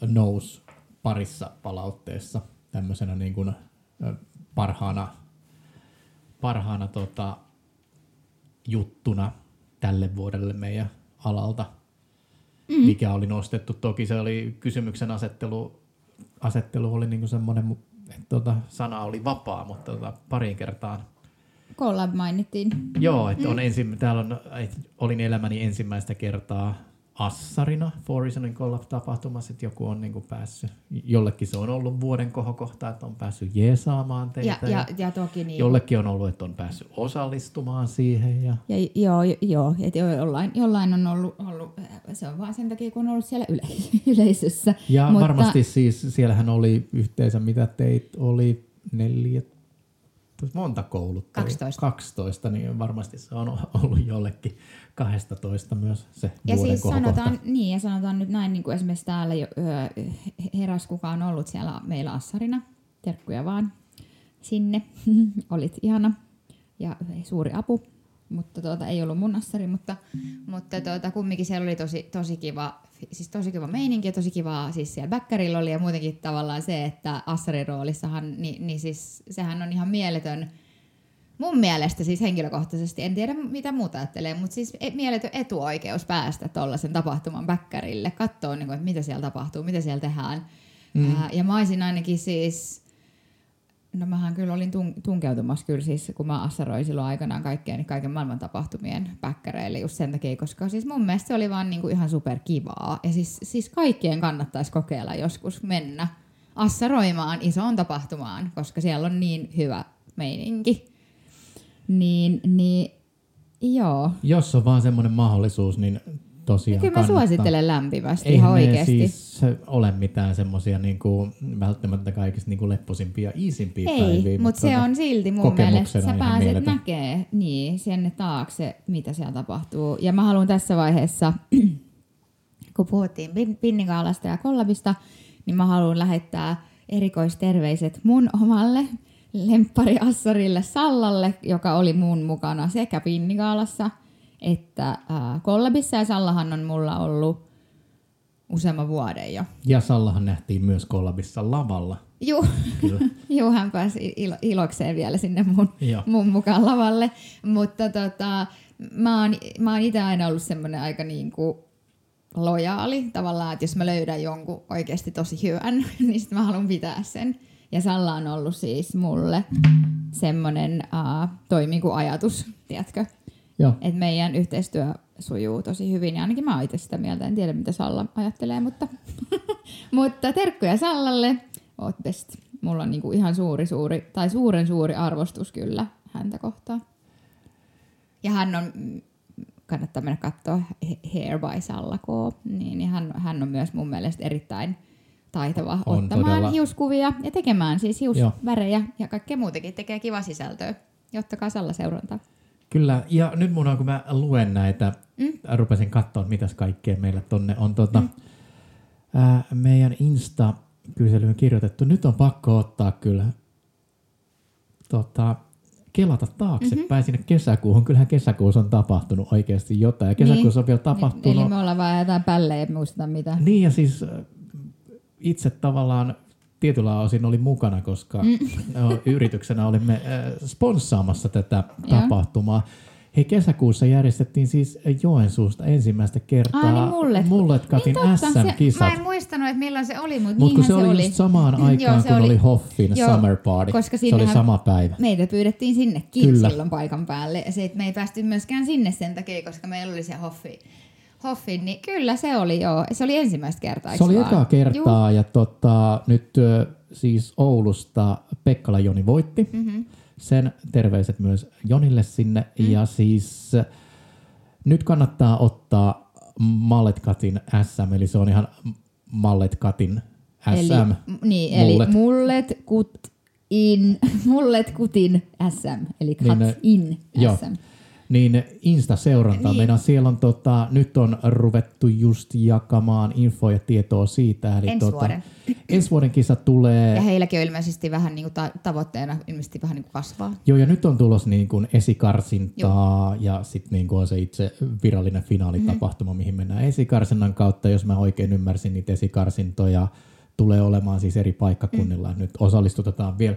[SPEAKER 1] nousi parissa palautteessa tämmöisenä niin kuin, ä, parhaana, parhaana tota, juttuna tälle vuodelle meidän alalta, mm. mikä oli nostettu. Toki se oli kysymyksen asettelu, asettelu oli niin semmoinen, että tota, sana oli vapaa, mutta tota, pariin kertaan.
[SPEAKER 2] Collab mainittiin.
[SPEAKER 1] Joo, että on ensin, täällä on, et olin elämäni ensimmäistä kertaa assarina Four Reasonin Collab-tapahtumassa, että joku on niin kuin päässyt, jollekin se on ollut vuoden kohokohta, että on päässyt jeesaamaan teitä.
[SPEAKER 2] Ja, ja, ja toki niin.
[SPEAKER 1] Jollekin on ollut, että on päässyt osallistumaan siihen. Ja,
[SPEAKER 2] Ja, joo, joo, että jollain, jollain on ollut, ollut, se on vaan sen takia, kun on ollut siellä yle, yleisössä.
[SPEAKER 1] ja
[SPEAKER 2] Mutta-
[SPEAKER 1] Mutta, varmasti siis, siellähän oli yhteensä, mitä teit, oli neljä, monta kouluttajaa?
[SPEAKER 2] 12.
[SPEAKER 1] 12, niin varmasti se on ollut jollekin 12 myös se
[SPEAKER 2] Ja siis sanotaan, niin, ja sanotaan nyt näin, niin kuin esimerkiksi täällä jo, ö, heräs kuka on ollut siellä meillä Assarina, terkkuja vaan sinne, olit ihana ja suuri apu, mutta tuota, ei ollut mun assari, mutta, mutta tuota, kumminkin siellä oli tosi, tosi kiva, siis tosi kiva meininki ja tosi kiva siis siellä bäkkärillä oli ja muutenkin tavallaan se, että assarin roolissahan, niin, niin siis sehän on ihan mieletön, Mun mielestä siis henkilökohtaisesti, en tiedä mitä muuta ajattelee, mutta siis e- mieletön etuoikeus päästä tuollaisen tapahtuman bäkkärille, katsoa, niin kuin, että mitä siellä tapahtuu, mitä siellä tehdään. Mm. Ää, ja mä olisin ainakin siis, no mähän kyllä olin tun- tunkeutumassa kyllä siis, kun mä assaroin silloin aikanaan kaikkeen, niin kaiken maailman tapahtumien bäkkäreille just sen takia, koska siis mun mielestä se oli vaan niin kuin ihan super kivaa. Ja siis, siis kaikkien kannattaisi kokeilla joskus mennä assaroimaan isoon tapahtumaan, koska siellä on niin hyvä meininki. Niin, niin joo.
[SPEAKER 1] Jos on vaan semmoinen mahdollisuus, niin tosiaan
[SPEAKER 2] Kyllä mä
[SPEAKER 1] kannattaa.
[SPEAKER 2] suosittelen lämpimästi
[SPEAKER 1] Eihän
[SPEAKER 2] ihan oikeasti.
[SPEAKER 1] siis ole mitään semmoisia niinku, välttämättä kaikista niinku lepposimpia, iisimpiä päiviä.
[SPEAKER 2] Ei, mutta se
[SPEAKER 1] tota,
[SPEAKER 2] on silti mun mielestä, sä pääset näkee niin, sinne taakse, mitä siellä tapahtuu. Ja mä haluan tässä vaiheessa, kun puhuttiin Pin- Pinnikaalasta ja Kollabista, niin mä haluan lähettää erikoisterveiset mun omalle lemppari Assarille Sallalle, joka oli mun mukana sekä Pinnikaalassa että äh, Kollabissa. Ja Sallahan on mulla ollut useamman vuoden jo.
[SPEAKER 1] Ja Sallahan nähtiin myös kollabissa lavalla.
[SPEAKER 2] Juu. Juu, hän pääsi ilo, ilokseen vielä sinne mun,
[SPEAKER 1] Joo.
[SPEAKER 2] mun mukaan lavalle. Mutta tota, mä oon, mä oon itse aina ollut semmoinen aika niin kuin lojaali tavallaan, että jos mä löydän jonkun oikeasti tosi hyvän, niin sit mä haluan pitää sen. Ja Salla on ollut siis mulle semmoinen uh, toimi kuin ajatus, tiedätkö?
[SPEAKER 1] Joo.
[SPEAKER 2] Että meidän yhteistyö sujuu tosi hyvin ja ainakin mä oon itse sitä mieltä. En tiedä mitä Salla ajattelee, mutta, mutta terkkuja Sallalle. Oot best. Mulla on niinku ihan suuri, suuri, tai suuren suuri arvostus kyllä häntä kohtaan. Ja hän on, kannattaa mennä katsoa Hair by Salla K, niin, niin hän, hän on myös mun mielestä erittäin taitava
[SPEAKER 1] On
[SPEAKER 2] ottamaan
[SPEAKER 1] todella.
[SPEAKER 2] hiuskuvia ja tekemään siis
[SPEAKER 1] Joo.
[SPEAKER 2] hiusvärejä ja kaikkea muutenkin. Tekee kiva sisältöä. Jottakaa Salla seurantaa.
[SPEAKER 1] Kyllä, ja nyt mun on, kun mä luen näitä, mm? rupesin katsoa, mitäs kaikkea meillä tonne on. Tota, mm. ää, meidän Insta-kyselyyn kirjoitettu. Nyt on pakko ottaa kyllä tota, kelata taaksepäin mm-hmm. sinne kesäkuuhun. Kyllähän kesäkuussa on tapahtunut oikeasti jotain. Ja kesäkuussa niin. on vielä tapahtunut.
[SPEAKER 2] Eli me ollaan vaan jotain pällejä, ei muista mitä.
[SPEAKER 1] Niin ja siis itse tavallaan tietyllä osin oli mukana, koska mm. yrityksenä olimme äh, sponssaamassa tätä tapahtumaa. Hei, kesäkuussa järjestettiin siis Joensuusta ensimmäistä kertaa
[SPEAKER 2] Ai, niin mullet.
[SPEAKER 1] Mulletkatin
[SPEAKER 2] Niin
[SPEAKER 1] SM-kisat.
[SPEAKER 2] Mä en muistanut, että milloin se oli, mutta
[SPEAKER 1] Mutta kun
[SPEAKER 2] niinhän
[SPEAKER 1] se oli,
[SPEAKER 2] oli.
[SPEAKER 1] just samaan aikaan,
[SPEAKER 2] joo, se
[SPEAKER 1] kun oli,
[SPEAKER 2] oli-
[SPEAKER 1] Hoffin
[SPEAKER 2] Joo,
[SPEAKER 1] Summer Party.
[SPEAKER 2] koska
[SPEAKER 1] se oli sama päivä.
[SPEAKER 2] Meitä pyydettiin sinnekin
[SPEAKER 1] Kyllä.
[SPEAKER 2] Silloin paikan päälle. Ja se, että me ei päästy myöskään sinne sen takia, koska meillä oli se Hoffi. Hoffi, niin kyllä se oli joo. Se oli ensimmäistä kertaa,
[SPEAKER 1] Se oli
[SPEAKER 2] vaan?
[SPEAKER 1] ekaa kertaa ja tota, nyt siis Oulusta Pekkala Joni voitti. Mm-hmm. Sen terveiset myös Jonille sinne. Mm. Ja siis nyt kannattaa ottaa Mallet Cutin SM, eli se on ihan Mallet Cutin SM.
[SPEAKER 2] Eli, niin, eli
[SPEAKER 1] Mullet.
[SPEAKER 2] mullet, kut, in, mullet kutin SM, eli cut
[SPEAKER 1] Niin,
[SPEAKER 2] in
[SPEAKER 1] joo. Niin Insta-seurantaa.
[SPEAKER 2] Niin.
[SPEAKER 1] Meidän siellä on tota, nyt on ruvettu just jakamaan infoa ja tietoa siitä. Eli
[SPEAKER 2] Ensi
[SPEAKER 1] tota,
[SPEAKER 2] vuoden.
[SPEAKER 1] ensi vuoden kisa tulee.
[SPEAKER 2] Ja heilläkin on ilmeisesti vähän niin kuin ta- tavoitteena ilmeisesti vähän niin kuin kasvaa.
[SPEAKER 1] Joo, ja nyt on tulos niin kuin esikarsintaa ja sitten niin kuin on se itse virallinen finaalitapahtuma, mm-hmm. mihin mennään esikarsinnan kautta. Jos mä oikein ymmärsin, niitä esikarsintoja tulee olemaan siis eri paikkakunnilla. Mm. Nyt osallistutetaan vielä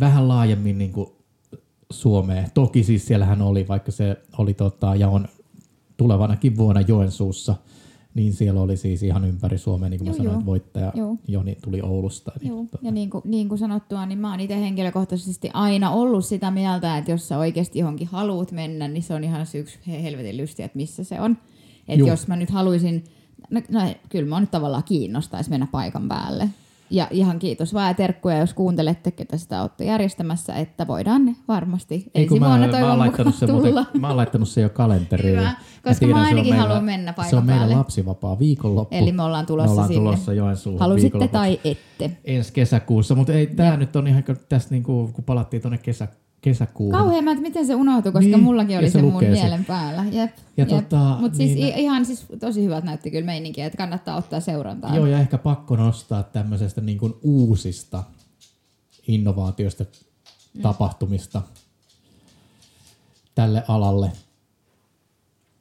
[SPEAKER 1] vähän laajemmin niin kuin Suomeen. Toki siis siellähän oli, vaikka se oli tota, ja on tulevanakin vuonna Joensuussa, niin siellä oli siis ihan ympäri Suomea, niin kuin mä
[SPEAKER 2] Joo,
[SPEAKER 1] sanoin,
[SPEAKER 2] joo.
[SPEAKER 1] että voittaja
[SPEAKER 2] Joo.
[SPEAKER 1] Joni tuli Oulusta. Niin,
[SPEAKER 2] Joo.
[SPEAKER 1] tota,
[SPEAKER 2] Ja niin kuin, niin kuin sanottua, niin mä oon itse henkilökohtaisesti aina ollut sitä mieltä, että jos sä oikeasti johonkin haluat mennä, niin se on ihan yksi he- helvetin lysti, että missä se on. Että jos mä nyt haluaisin, no, no kyllä mä nyt tavallaan kiinnostaisi mennä paikan päälle. Ja ihan kiitos vaan ja terkkuja, jos kuuntelette, ketä sitä olette järjestämässä, että voidaan varmasti
[SPEAKER 1] Ei,
[SPEAKER 2] ensi
[SPEAKER 1] mä,
[SPEAKER 2] vuonna
[SPEAKER 1] mä,
[SPEAKER 2] toivon
[SPEAKER 1] oon laittanut se
[SPEAKER 2] tulla.
[SPEAKER 1] muuten, mä oon laittanut se jo kalenteriin.
[SPEAKER 2] Hyvä, koska mä
[SPEAKER 1] tiedän, on
[SPEAKER 2] ainakin
[SPEAKER 1] meillä-
[SPEAKER 2] haluan mennä
[SPEAKER 1] Se on
[SPEAKER 2] paikan
[SPEAKER 1] meidän
[SPEAKER 2] päälle.
[SPEAKER 1] lapsivapaa viikonloppu.
[SPEAKER 2] Eli me ollaan tulossa
[SPEAKER 1] me ollaan
[SPEAKER 2] sinne.
[SPEAKER 1] tulossa Joensuuhun
[SPEAKER 2] Halusitte tai ette.
[SPEAKER 1] Ensi kesäkuussa, mutta ei tämä nyt on ihan tästä niinku, kun palattiin tuonne kesä, kesäkuuhun.
[SPEAKER 2] Kauhean, että miten se unohtui, koska
[SPEAKER 1] Niin,
[SPEAKER 2] mullakin oli
[SPEAKER 1] se
[SPEAKER 2] se, mun
[SPEAKER 1] se.
[SPEAKER 2] mielen päällä. Jep,
[SPEAKER 1] Ja
[SPEAKER 2] jep.
[SPEAKER 1] tota,
[SPEAKER 2] Mutta siis
[SPEAKER 1] niin-
[SPEAKER 2] i- ihan siis tosi hyvät näytti kyllä meininkiä, että kannattaa ottaa seurantaa.
[SPEAKER 1] Joo, ja ehkä pakko nostaa tämmöisestä niin kuin uusista innovaatioista, mm. tapahtumista tälle alalle.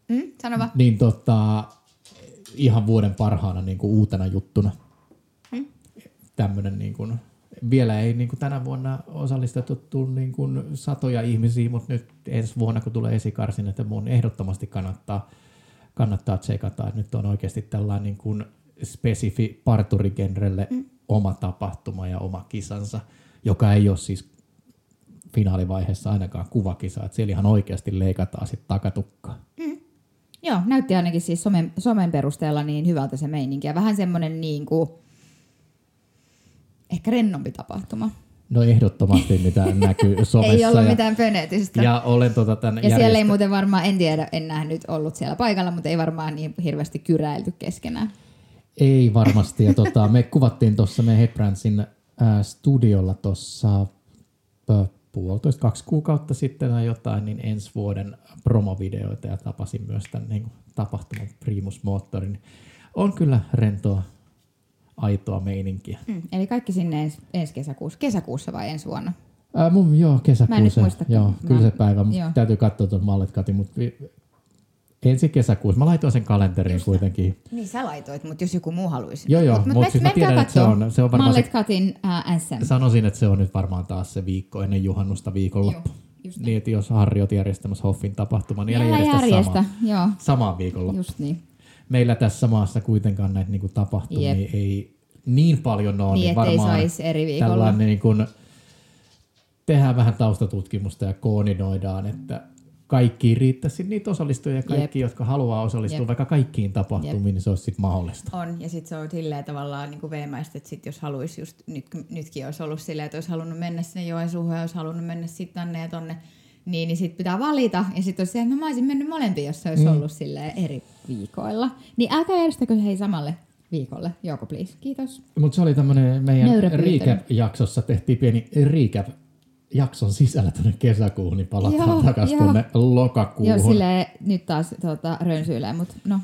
[SPEAKER 2] Mm, sano vaan.
[SPEAKER 1] Niin tota, ihan vuoden parhaana niin kuin uutena juttuna.
[SPEAKER 2] Mm.
[SPEAKER 1] Tämmöinen niin kuin, vielä ei niin kuin tänä vuonna osallistettu niin kuin satoja ihmisiä, mutta nyt ensi vuonna, kun tulee esikarsin, että mun ehdottomasti kannattaa, kannattaa tsekata. että Nyt on oikeasti tällainen niin kuin spesifi parturigenrelle mm. oma tapahtuma ja oma kisansa, joka ei ole siis finaalivaiheessa ainakaan kuvakisa. Että siellä ihan oikeasti leikataan sitten takatukkaa.
[SPEAKER 2] Joo, näytti ainakin siis somen, somen perusteella niin hyvältä se meininki. Ja vähän semmoinen niin kuin, ehkä rennompi tapahtuma.
[SPEAKER 1] No ehdottomasti, mitä näkyy somessa.
[SPEAKER 2] ei ollut
[SPEAKER 1] ja,
[SPEAKER 2] mitään pönetystä.
[SPEAKER 1] Ja olen tota tämän
[SPEAKER 2] ja siellä ei
[SPEAKER 1] järjestä-
[SPEAKER 2] muuten varmaan, en tiedä, en nähnyt ollut siellä paikalla, mutta ei varmaan niin hirveästi kyräilty keskenään.
[SPEAKER 1] Ei varmasti. Ja tota, me kuvattiin tuossa me Hebrandsin ää, studiolla tuossa puolitoista, kaksi kuukautta sitten tai jotain, niin ensi vuoden promovideoita ja tapasin myös tämän niin kuin, tapahtuman Primus Motorin. On kyllä rentoa, aitoa meininkiä.
[SPEAKER 2] Mm. Eli kaikki sinne ens, ensi kesäkuussa. Kesäkuussa vai ensi vuonna?
[SPEAKER 1] Ää, mun, joo,
[SPEAKER 2] Mä en nyt
[SPEAKER 1] kesäkuussa.
[SPEAKER 2] muista,
[SPEAKER 1] Joo, kyllä
[SPEAKER 2] mä-
[SPEAKER 1] se päivä. Mut
[SPEAKER 2] joo.
[SPEAKER 1] Täytyy katsoa tuon Mallet Cutin, mutta ensi kesäkuussa. Mä laitoin sen kalenteriin kuitenkin.
[SPEAKER 2] Niin sä laitoit, mutta jos joku muu haluaisi.
[SPEAKER 1] Joo, joo,
[SPEAKER 2] Mut-
[SPEAKER 1] mut
[SPEAKER 2] mut
[SPEAKER 1] siis mä tiedän, että se on- se on varmaan se-
[SPEAKER 2] Mallet Cutin äh, SM.
[SPEAKER 1] Sanoisin, että se on nyt varmaan taas se viikko ennen juhannusta viikonloppu.
[SPEAKER 2] Joo, just
[SPEAKER 1] niin, että jos Harri on järjestämässä Hoffin tapahtuman, niin älä
[SPEAKER 2] Älä
[SPEAKER 1] järjestä,
[SPEAKER 2] järjestä,
[SPEAKER 1] Sama,
[SPEAKER 2] joo,
[SPEAKER 1] samaan viikonloppuun.
[SPEAKER 2] just niin.
[SPEAKER 1] Meillä tässä maassa kuitenkaan näitä niin kuin tapahtumia
[SPEAKER 2] Jep.
[SPEAKER 1] ei niin paljon ole,
[SPEAKER 2] Niin,
[SPEAKER 1] niin, varmaan
[SPEAKER 2] saisi eri viikolla.
[SPEAKER 1] tällainen niin kuin, tehdään vähän taustatutkimusta ja koordinoidaan, että kaikkiin riittäisi niitä osallistujia ja kaikki,
[SPEAKER 2] Jep.
[SPEAKER 1] jotka haluaa osallistua
[SPEAKER 2] Jep.
[SPEAKER 1] vaikka kaikkiin tapahtumiin, niin se olisi sitten mahdollista.
[SPEAKER 2] On, ja sitten se on silleen tavallaan niin veemäistä, että sit jos haluaisi just, nyt, nytkin olisi ollut silleen, että olisi halunnut mennä sinne Joensuuhun ja olisi halunnut mennä sitten tänne ja tonne, niin, niin sitten pitää valita. Ja sitten olisi se, että no mä olisin mennyt molempiin, jos se olisi mm. ollut silleen eri viikoilla. Niin älkää järjestäkö hei samalle viikolle. Joko please. Kiitos.
[SPEAKER 1] Mutta se oli tämmöinen meidän recap-jaksossa, tehtiin pieni recap jakson sisällä tuonne kesäkuuhun, niin palataan
[SPEAKER 2] Joo,
[SPEAKER 1] takaisin
[SPEAKER 2] joo.
[SPEAKER 1] tuonne lokakuuhun.
[SPEAKER 2] Joo, silleen nyt taas tuota, rönsyilee, mutta no,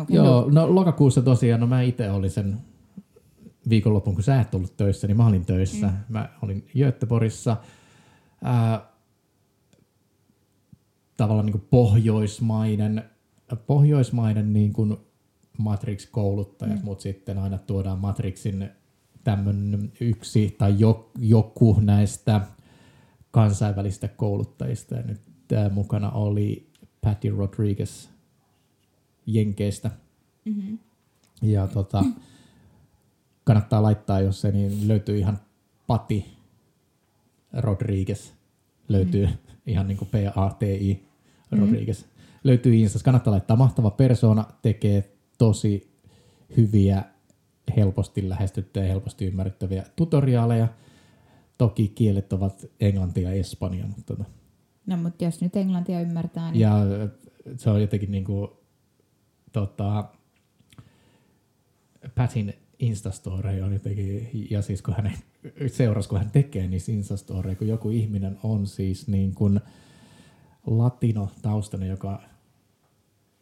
[SPEAKER 2] okei.
[SPEAKER 1] Joo, no lokakuussa tosiaan, no mä itse olin sen viikonlopun, kun sä et ollut töissä, niin mä olin töissä. Mm. Mä olin Göteborgissa. Ää, tavallaan niin kuin pohjoismainen, pohjoismainen niin kuin Matrix-kouluttajat, mm. mutta sitten aina tuodaan Matrixin tämmöinen yksi tai jo, joku näistä kansainvälistä kouluttajista. Ja nyt äh, mukana oli Patty Rodriguez Jenkeistä. Mm-hmm. Ja tota, kannattaa laittaa, jos se niin löytyy ihan Pati Rodriguez. Löytyy mm-hmm. ihan niin kuin P-A-T-I Rodriguez. Mm-hmm. Löytyy Instassa. Kannattaa laittaa mahtava persona. Tekee tosi hyviä, helposti lähestyttäviä ja helposti ymmärrettäviä tutoriaaleja. Toki kielet ovat englanti ja espanja, mutta... Tota.
[SPEAKER 2] No, mutta jos nyt englantia ymmärtää, niin...
[SPEAKER 1] Ja se on jotenkin niinku, tota, Patin Instastory on jotenkin, ja siis kun hän seurasi, kun hän tekee niissä Instastoreja, kun joku ihminen on siis niin kuin latino taustainen, joka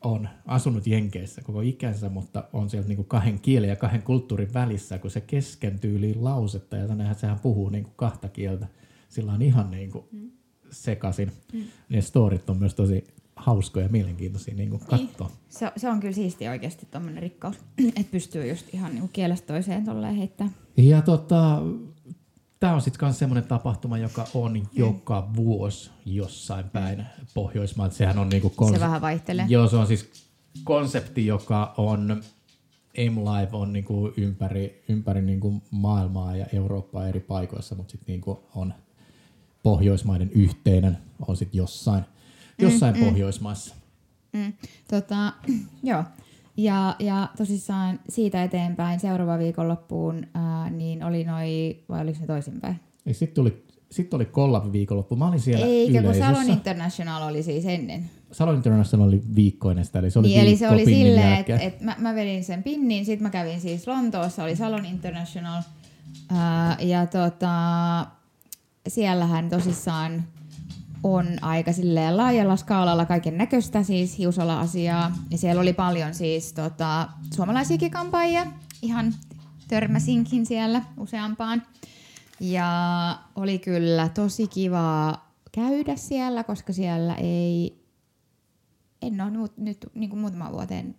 [SPEAKER 1] on asunut Jenkeissä koko ikänsä, mutta on sieltä niin kuin kahden kielen ja kahden kulttuurin välissä, kun se keskentyy yli lausetta, ja tännehän sehän puhuu niin kuin kahta kieltä. Sillä on ihan niin kuin mm. sekasin. Mm. Ne storit on myös tosi hauskoja ja mielenkiintoisia niin katsoa. Niin.
[SPEAKER 2] Se, se, on kyllä siisti oikeasti tuommoinen rikkaus, että pystyy just ihan niin kielestä toiseen tolleen heittää.
[SPEAKER 1] Ja tota, tämä on sitten myös semmoinen tapahtuma, joka on mm. joka vuosi jossain päin Pohjoismaat. Sehän on niinku
[SPEAKER 2] konse- Se vähän vaihtelee.
[SPEAKER 1] Joo, se on siis konsepti, joka on M-Live on niinku ympäri, ympäri niinku maailmaa ja Eurooppaa eri paikoissa, mutta sitten niinku on Pohjoismaiden yhteinen on sitten jossain, jossain mm, mm. Pohjoismaissa.
[SPEAKER 2] Mm. Tota, joo. Ja, ja tosissaan siitä eteenpäin seuraava viikonloppuun, ää, niin oli noi, vai oliko ne toisinpäin?
[SPEAKER 1] Sitten tuli, sitten oli Collab viikonloppu. Mä olin siellä
[SPEAKER 2] Eikä, kun Salon International oli siis ennen.
[SPEAKER 1] Salon International oli viikkoinen sitä, eli se oli
[SPEAKER 2] niin, eli se oli silleen, että et mä, mä vedin sen pinnin, sitten mä kävin siis Lontoossa, oli Salon International, ää, ja tota, siellähän tosissaan on aika silleen laajalla skaalalla kaiken näköistä siis hiusala-asiaa. Ja siellä oli paljon siis tota, suomalaisiakin kampaajia. Ihan törmäsinkin siellä useampaan. Ja oli kyllä tosi kivaa käydä siellä, koska siellä ei, en ole nyt, nyt niin kuin muutama vuoteen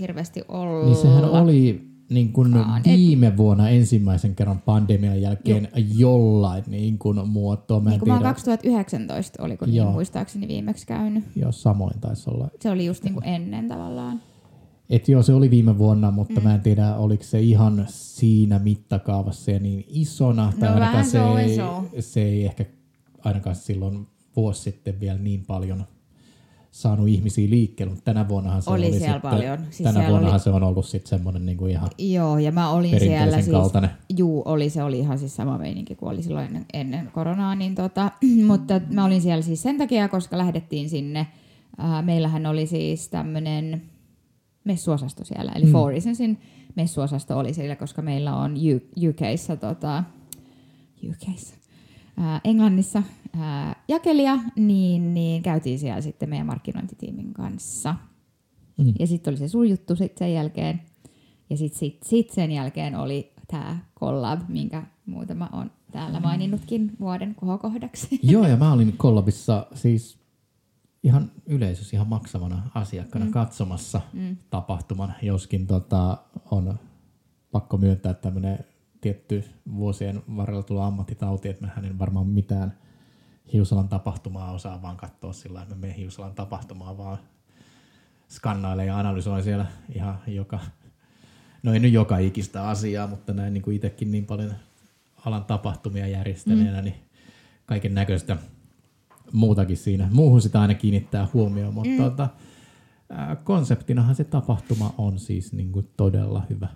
[SPEAKER 2] hirveästi olla.
[SPEAKER 1] Niin sehän oli niin kuin viime vuonna ensimmäisen kerran pandemian jälkeen Joo. jollain niin kuin muotoa.
[SPEAKER 2] Mä niin kuin 2019 oliko niin muistaakseni viimeksi käynyt.
[SPEAKER 1] Joo, samoin taisi olla.
[SPEAKER 2] Se oli just niin kuin ennen tavallaan.
[SPEAKER 1] Et joo, se oli viime vuonna, mutta mm. mä en tiedä, oliko se ihan siinä mittakaavassa ja niin isona.
[SPEAKER 2] No tai vähän se,
[SPEAKER 1] ei, se ei ehkä ainakaan silloin vuosi sitten vielä niin paljon – saanut ihmisiä liikkeelle, mutta tänä vuonnahan se
[SPEAKER 2] oli,
[SPEAKER 1] oli
[SPEAKER 2] siellä sitten, paljon.
[SPEAKER 1] Siis tänä vuonnahan oli... se on ollut sitten semmoinen niin kuin ihan
[SPEAKER 2] Joo, ja mä olin siellä siis, kaltainen. juu, oli, se oli ihan siis sama meininki kuin oli silloin ennen, ennen koronaa, niin tota, mutta mä olin siellä siis sen takia, koska lähdettiin sinne, äh, meillähän oli siis tämmöinen messuosasto siellä, eli mm. Four Reasonsin messuosasto oli siellä, koska meillä on U- UKissa, tota, UKissa, ää, Englannissa ää, jakelia, niin, niin käytiin siellä sitten meidän markkinointitiimin kanssa. Mm. Ja sitten oli se sun juttu sit sen jälkeen. Ja sitten sit, sit sen jälkeen oli tämä collab, minkä muutama on täällä maininnutkin vuoden kohokohdaksi.
[SPEAKER 1] Joo, ja mä olin collabissa siis ihan yleisössä, ihan maksavana asiakkaana mm. katsomassa mm. tapahtuman, joskin tota, on pakko myöntää tämmöinen tietty vuosien varrella tullut ammattitauti, että mä en varmaan mitään Hiusalan tapahtumaa osaa vaan katsoa sillä että mä menen Hiusalan tapahtumaa vaan skannailen ja analysoin siellä ihan joka, no ei nyt joka ikistä asiaa, mutta näin niin kuin itsekin niin paljon alan tapahtumia järjestäneenä, mm. niin kaiken näköistä muutakin siinä. Muuhun sitä aina kiinnittää huomioon, mutta mm. tuota, konseptinahan se tapahtuma on siis niin kuin todella hyvä.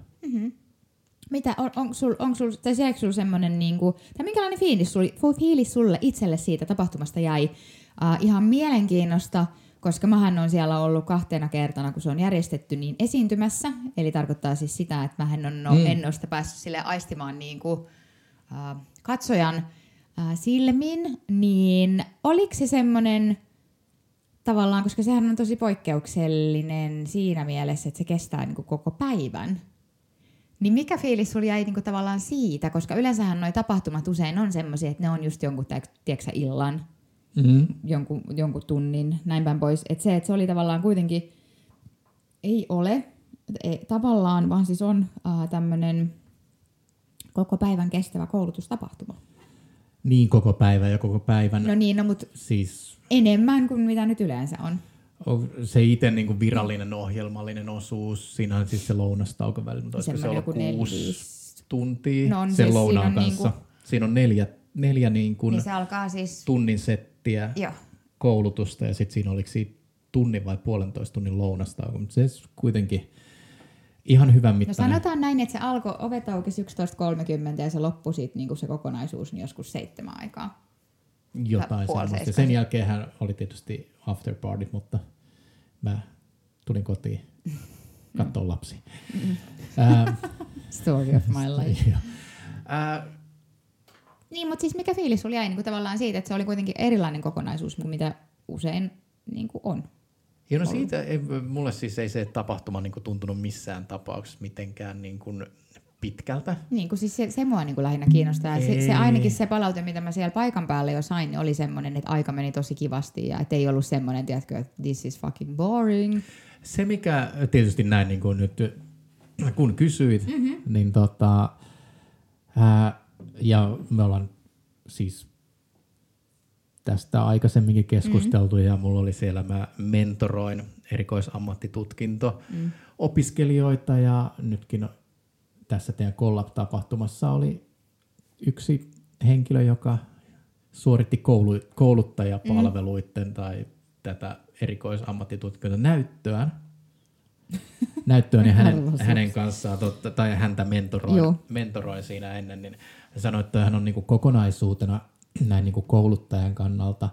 [SPEAKER 2] Mitä, on, on sul, on sul, tai seekö sul semmoinen, niin kuin, tai minkälainen fiilis, sul, fiilis sulle itselle siitä tapahtumasta jäi? Uh, ihan mielenkiinnosta, koska mähän on siellä ollut kahtena kertana, kun se on järjestetty, niin esiintymässä. Eli tarkoittaa siis sitä, että mä en ole, mm. en ole sitä päässyt sille aistimaan niin kuin, uh, katsojan uh, silmin. Niin oliko se semmoinen tavallaan, koska sehän on tosi poikkeuksellinen siinä mielessä, että se kestää niin kuin koko päivän Niin mikä fiilis sulla jäi niinku tavallaan siitä? Koska yleensähän noi tapahtumat usein on semmoisia, että ne on just jonkun, tiedätkö, illan,
[SPEAKER 1] Mm-hmm.
[SPEAKER 2] jonkun, jonkun tunnin, näin päin pois. Että se, että se oli tavallaan kuitenkin, ei ole ei, tavallaan, vaan siis on äh, tämmöinen koko päivän kestävä koulutustapahtuma.
[SPEAKER 1] Niin koko päivä ja koko päivän.
[SPEAKER 2] No niin, no mutta
[SPEAKER 1] Siis
[SPEAKER 2] enemmän kuin mitä nyt yleensä on.
[SPEAKER 1] Se itse niin virallinen ohjelmallinen osuus, siinä on siis se lounastauko välillä, mutta olisiko se
[SPEAKER 2] joku
[SPEAKER 1] kuusi
[SPEAKER 2] neljä-
[SPEAKER 1] tuntia
[SPEAKER 2] No on
[SPEAKER 1] sen
[SPEAKER 2] siis, siinä
[SPEAKER 1] lounaan
[SPEAKER 2] on
[SPEAKER 1] kanssa.
[SPEAKER 2] niinku-
[SPEAKER 1] Siinä on neljä, neljä niin kuin
[SPEAKER 2] Niin se alkaa siis,
[SPEAKER 1] tunnin settiä
[SPEAKER 2] joo,
[SPEAKER 1] koulutusta ja sitten siinä oliko siitä tunnin vai puolentoista tunnin lounastauko, mutta se kuitenkin ihan hyvän
[SPEAKER 2] No
[SPEAKER 1] mittainen.
[SPEAKER 2] sanotaan näin, että se alkoi, ovet aukesi 11.30 ja se loppui sitten niinku se kokonaisuus niin joskus seitsemän aikaa.
[SPEAKER 1] Jotain semmoista. Sen jälkeen oli tietysti after party, mutta mä tulin kotiin katsoa lapsi. Ää,
[SPEAKER 2] Story of my life.
[SPEAKER 1] joo. Ää,
[SPEAKER 2] Niin, mutta siis mikä fiilis sulla jäi niin kuin tavallaan siitä, että se oli kuitenkin erilainen kokonaisuus kuin mitä usein niin kuin on?
[SPEAKER 1] Ja no siitä, ei, mulle siis ei se tapahtuma niin kuin tuntunut missään tapauksessa mitenkään niin kuin pitkältä.
[SPEAKER 2] Niin kuin siis se, se mua niin kuin lähinnä kiinnostaa. Se, se ainakin se palaute, mitä mä siellä paikan päällä jo sain, niin oli semmoinen, että aika meni tosi kivasti ja että ei ollut semmoinen, tiedätkö, että this is fucking boring.
[SPEAKER 1] Se, mikä tietysti näin niin kuin nyt, kun kysyit, mm-hmm. niin tota, ää, ja me ollaan siis tästä aikaisemminkin keskusteltu mm-hmm. ja mulla oli siellä, mä mentoroin erikoisammattitutkinto mm. opiskelijoita ja nytkin tässä teidän Collab-tapahtumassa oli yksi henkilö, joka suoritti koulu, kouluttajapalveluiden mm. tai tätä erikoisammattitutkinto näyttöään. näyttöön ja hänen, hänen kanssaan, totta, tai häntä mentoroin, mentoroin siinä ennen, niin sanoi, että hän on niin kuin kokonaisuutena näin niin kuin kouluttajan kannalta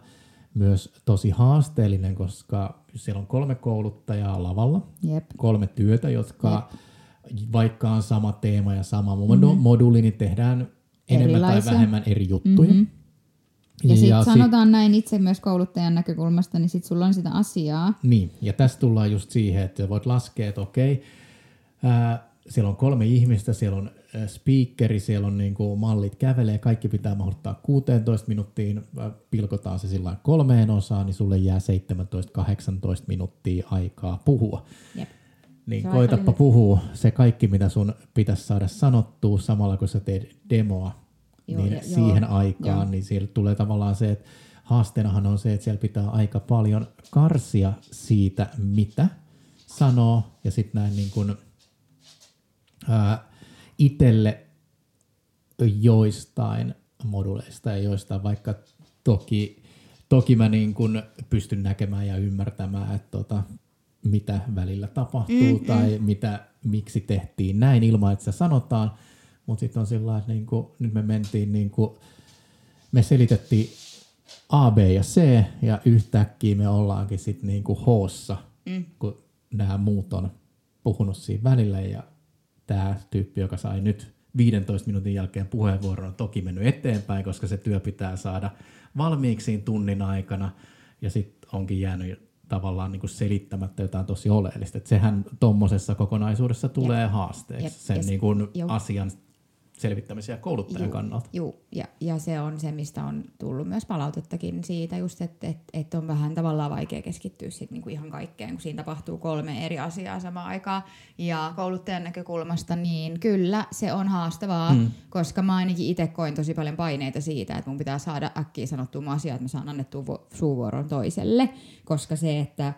[SPEAKER 1] myös tosi haasteellinen, koska siellä on kolme kouluttajaa lavalla,
[SPEAKER 2] Jep.
[SPEAKER 1] kolme työtä, jotka vaikka on sama teema ja sama modu- moduuli, niin tehdään enemmän
[SPEAKER 2] Erilaisia.
[SPEAKER 1] tai vähemmän eri juttuja. Mm-hmm.
[SPEAKER 2] Ja sitten
[SPEAKER 1] sit-
[SPEAKER 2] sanotaan näin itse myös kouluttajan näkökulmasta, niin sitten sulla on sitä asiaa.
[SPEAKER 1] Niin, ja tässä tullaan just siihen, että voit laskea, että okei, ää, siellä on kolme ihmistä, siellä on speakeri, siellä on niinku mallit kävelee, kaikki pitää mahduttaa 16 minuuttiin, pilkotaan se sillä kolmeen osaan, niin sulle jää 17-18 minuuttia aikaa puhua.
[SPEAKER 2] Jep.
[SPEAKER 1] Niin
[SPEAKER 2] Se lyhyt.
[SPEAKER 1] puhua se kaikki, mitä sun pitäisi saada sanottua samalla, kun sä teet demoa
[SPEAKER 2] Joo,
[SPEAKER 1] niin
[SPEAKER 2] ja-
[SPEAKER 1] siihen
[SPEAKER 2] joo,
[SPEAKER 1] aikaan,
[SPEAKER 2] joo.
[SPEAKER 1] niin siellä tulee tavallaan se, että haasteenahan on se, että siellä pitää aika paljon karsia siitä, mitä sanoo, ja sitten näin niin kuin, ää, itelle joistain moduleista ja joistain, vaikka toki, toki mä niin kuin pystyn näkemään ja ymmärtämään, että tota, mitä välillä tapahtuu mm, tai mm. mitä, miksi tehtiin näin ilman, että se sanotaan, mutta sitten on sillä että niin kuin, nyt me mentiin, niin kuin, me selitettiin A, B ja C ja yhtäkkiä me ollaankin sitten niin kuin H-ssa, mm. kun nämä muut on puhunut siinä välillä ja tämä tyyppi, joka sai nyt 15 minuutin jälkeen puheenvuoron, on toki mennyt eteenpäin, koska se työ pitää saada valmiiksi tunnin aikana ja sitten onkin jäänyt tavallaan niin kuin selittämättä jotain tosi oleellista. Et sehän tuommoisessa kokonaisuudessa tulee haasteeksi
[SPEAKER 2] Jep.
[SPEAKER 1] sen
[SPEAKER 2] Ja
[SPEAKER 1] niin kuin asian selvittämisen ja kouluttajan
[SPEAKER 2] Juu,
[SPEAKER 1] kannalta.
[SPEAKER 2] Juu, ja, ja se on se, mistä on tullut myös palautettakin siitä just, että et, et on vähän tavallaan vaikea keskittyä sit niinku ihan kaikkeen, kun siinä tapahtuu kolme eri asiaa samaan aikaan. Ja kouluttajan näkökulmasta, niin kyllä se on haastavaa, mm. koska mä ainakin itse koin tosi paljon paineita siitä, että mun pitää saada äkkiä sanottua mun asiaa, että mä saan annettua vo- suuvuoron toiselle, koska se, että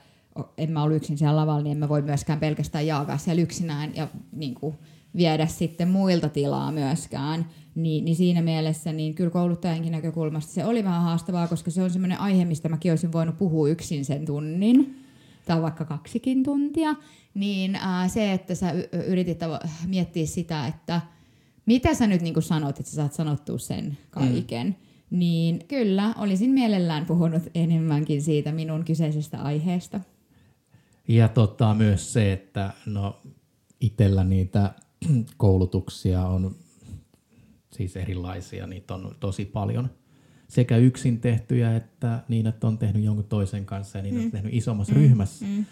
[SPEAKER 2] en mä ollut yksin siellä lavalla, niin en mä voi myöskään pelkästään jaakaa siellä yksinään ja niin kuin, viedä sitten muilta tilaa myöskään. Niin, niin siinä mielessä niin kyllä kouluttajankin näkökulmasta se oli vähän haastavaa, koska se on semmoinen aihe, mistä mäkin olisin voinut puhua yksin sen tunnin tai vaikka kaksikin tuntia, niin ää, se, että sä yritit miettiä sitä, että mitä sä nyt niin sanot, että sä saat sanottua sen kaiken, mm. niin kyllä olisin mielellään puhunut enemmänkin siitä minun kyseisestä aiheesta.
[SPEAKER 1] Ja tota, myös se, että no, itsellä niitä koulutuksia on siis erilaisia, niitä on tosi paljon. Sekä yksin tehtyjä, että niin, että on tehnyt jonkun toisen kanssa ja niin, mm. on tehnyt isommassa mm. ryhmässä. Mm.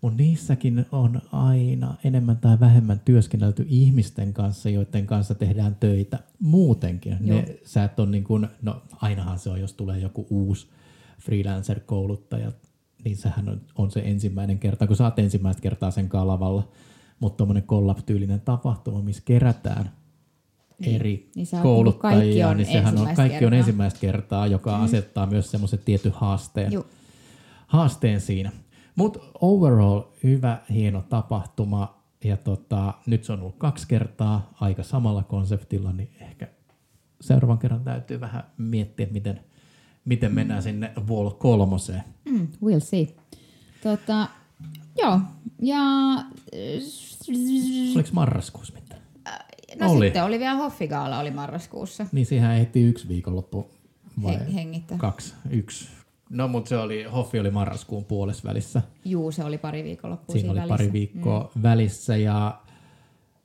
[SPEAKER 1] Mutta niissäkin on aina enemmän tai vähemmän työskennelty ihmisten kanssa, joiden kanssa tehdään töitä muutenkin. Ne, sä et on niin kuin, no ainahan se on, jos tulee joku uusi freelancer-kouluttaja, niin sehän on, on se ensimmäinen kerta, kun sä oot ensimmäistä kertaa sen kalavalla. Mutta tuommoinen collab-tyylinen tapahtuma, missä kerätään
[SPEAKER 2] Niin.
[SPEAKER 1] eri
[SPEAKER 2] Niin niinku kaikki
[SPEAKER 1] kouluttajia,
[SPEAKER 2] on
[SPEAKER 1] niin sehän on, kaikki on
[SPEAKER 2] kertaa.
[SPEAKER 1] ensimmäistä kertaa, joka mm. asettaa myös semmoisen tietyn haasteen haasteen siinä. Mutta overall hyvä, hieno tapahtuma. Ja tota, nyt se on ollut kaksi kertaa aika samalla konseptilla, niin ehkä seuraavan kerran täytyy vähän miettiä, miten, miten mennään sinne Wall kolmoseen.
[SPEAKER 2] Mm, we'll see. Tota, joo, ja...
[SPEAKER 1] Oliko marraskuussa mitään?
[SPEAKER 2] No
[SPEAKER 1] Oli.
[SPEAKER 2] sitten oli vielä Hoffigaala oli marraskuussa.
[SPEAKER 1] Niin siihen ehti yksi viikonloppu vai
[SPEAKER 2] He, hengittää.
[SPEAKER 1] kaksi, yksi. No mutta se oli, Hoffi oli marraskuun puolessa välissä.
[SPEAKER 2] Juu, se oli pari viikonloppua
[SPEAKER 1] Siinä oli
[SPEAKER 2] välissä.
[SPEAKER 1] pari viikkoa mm. välissä ja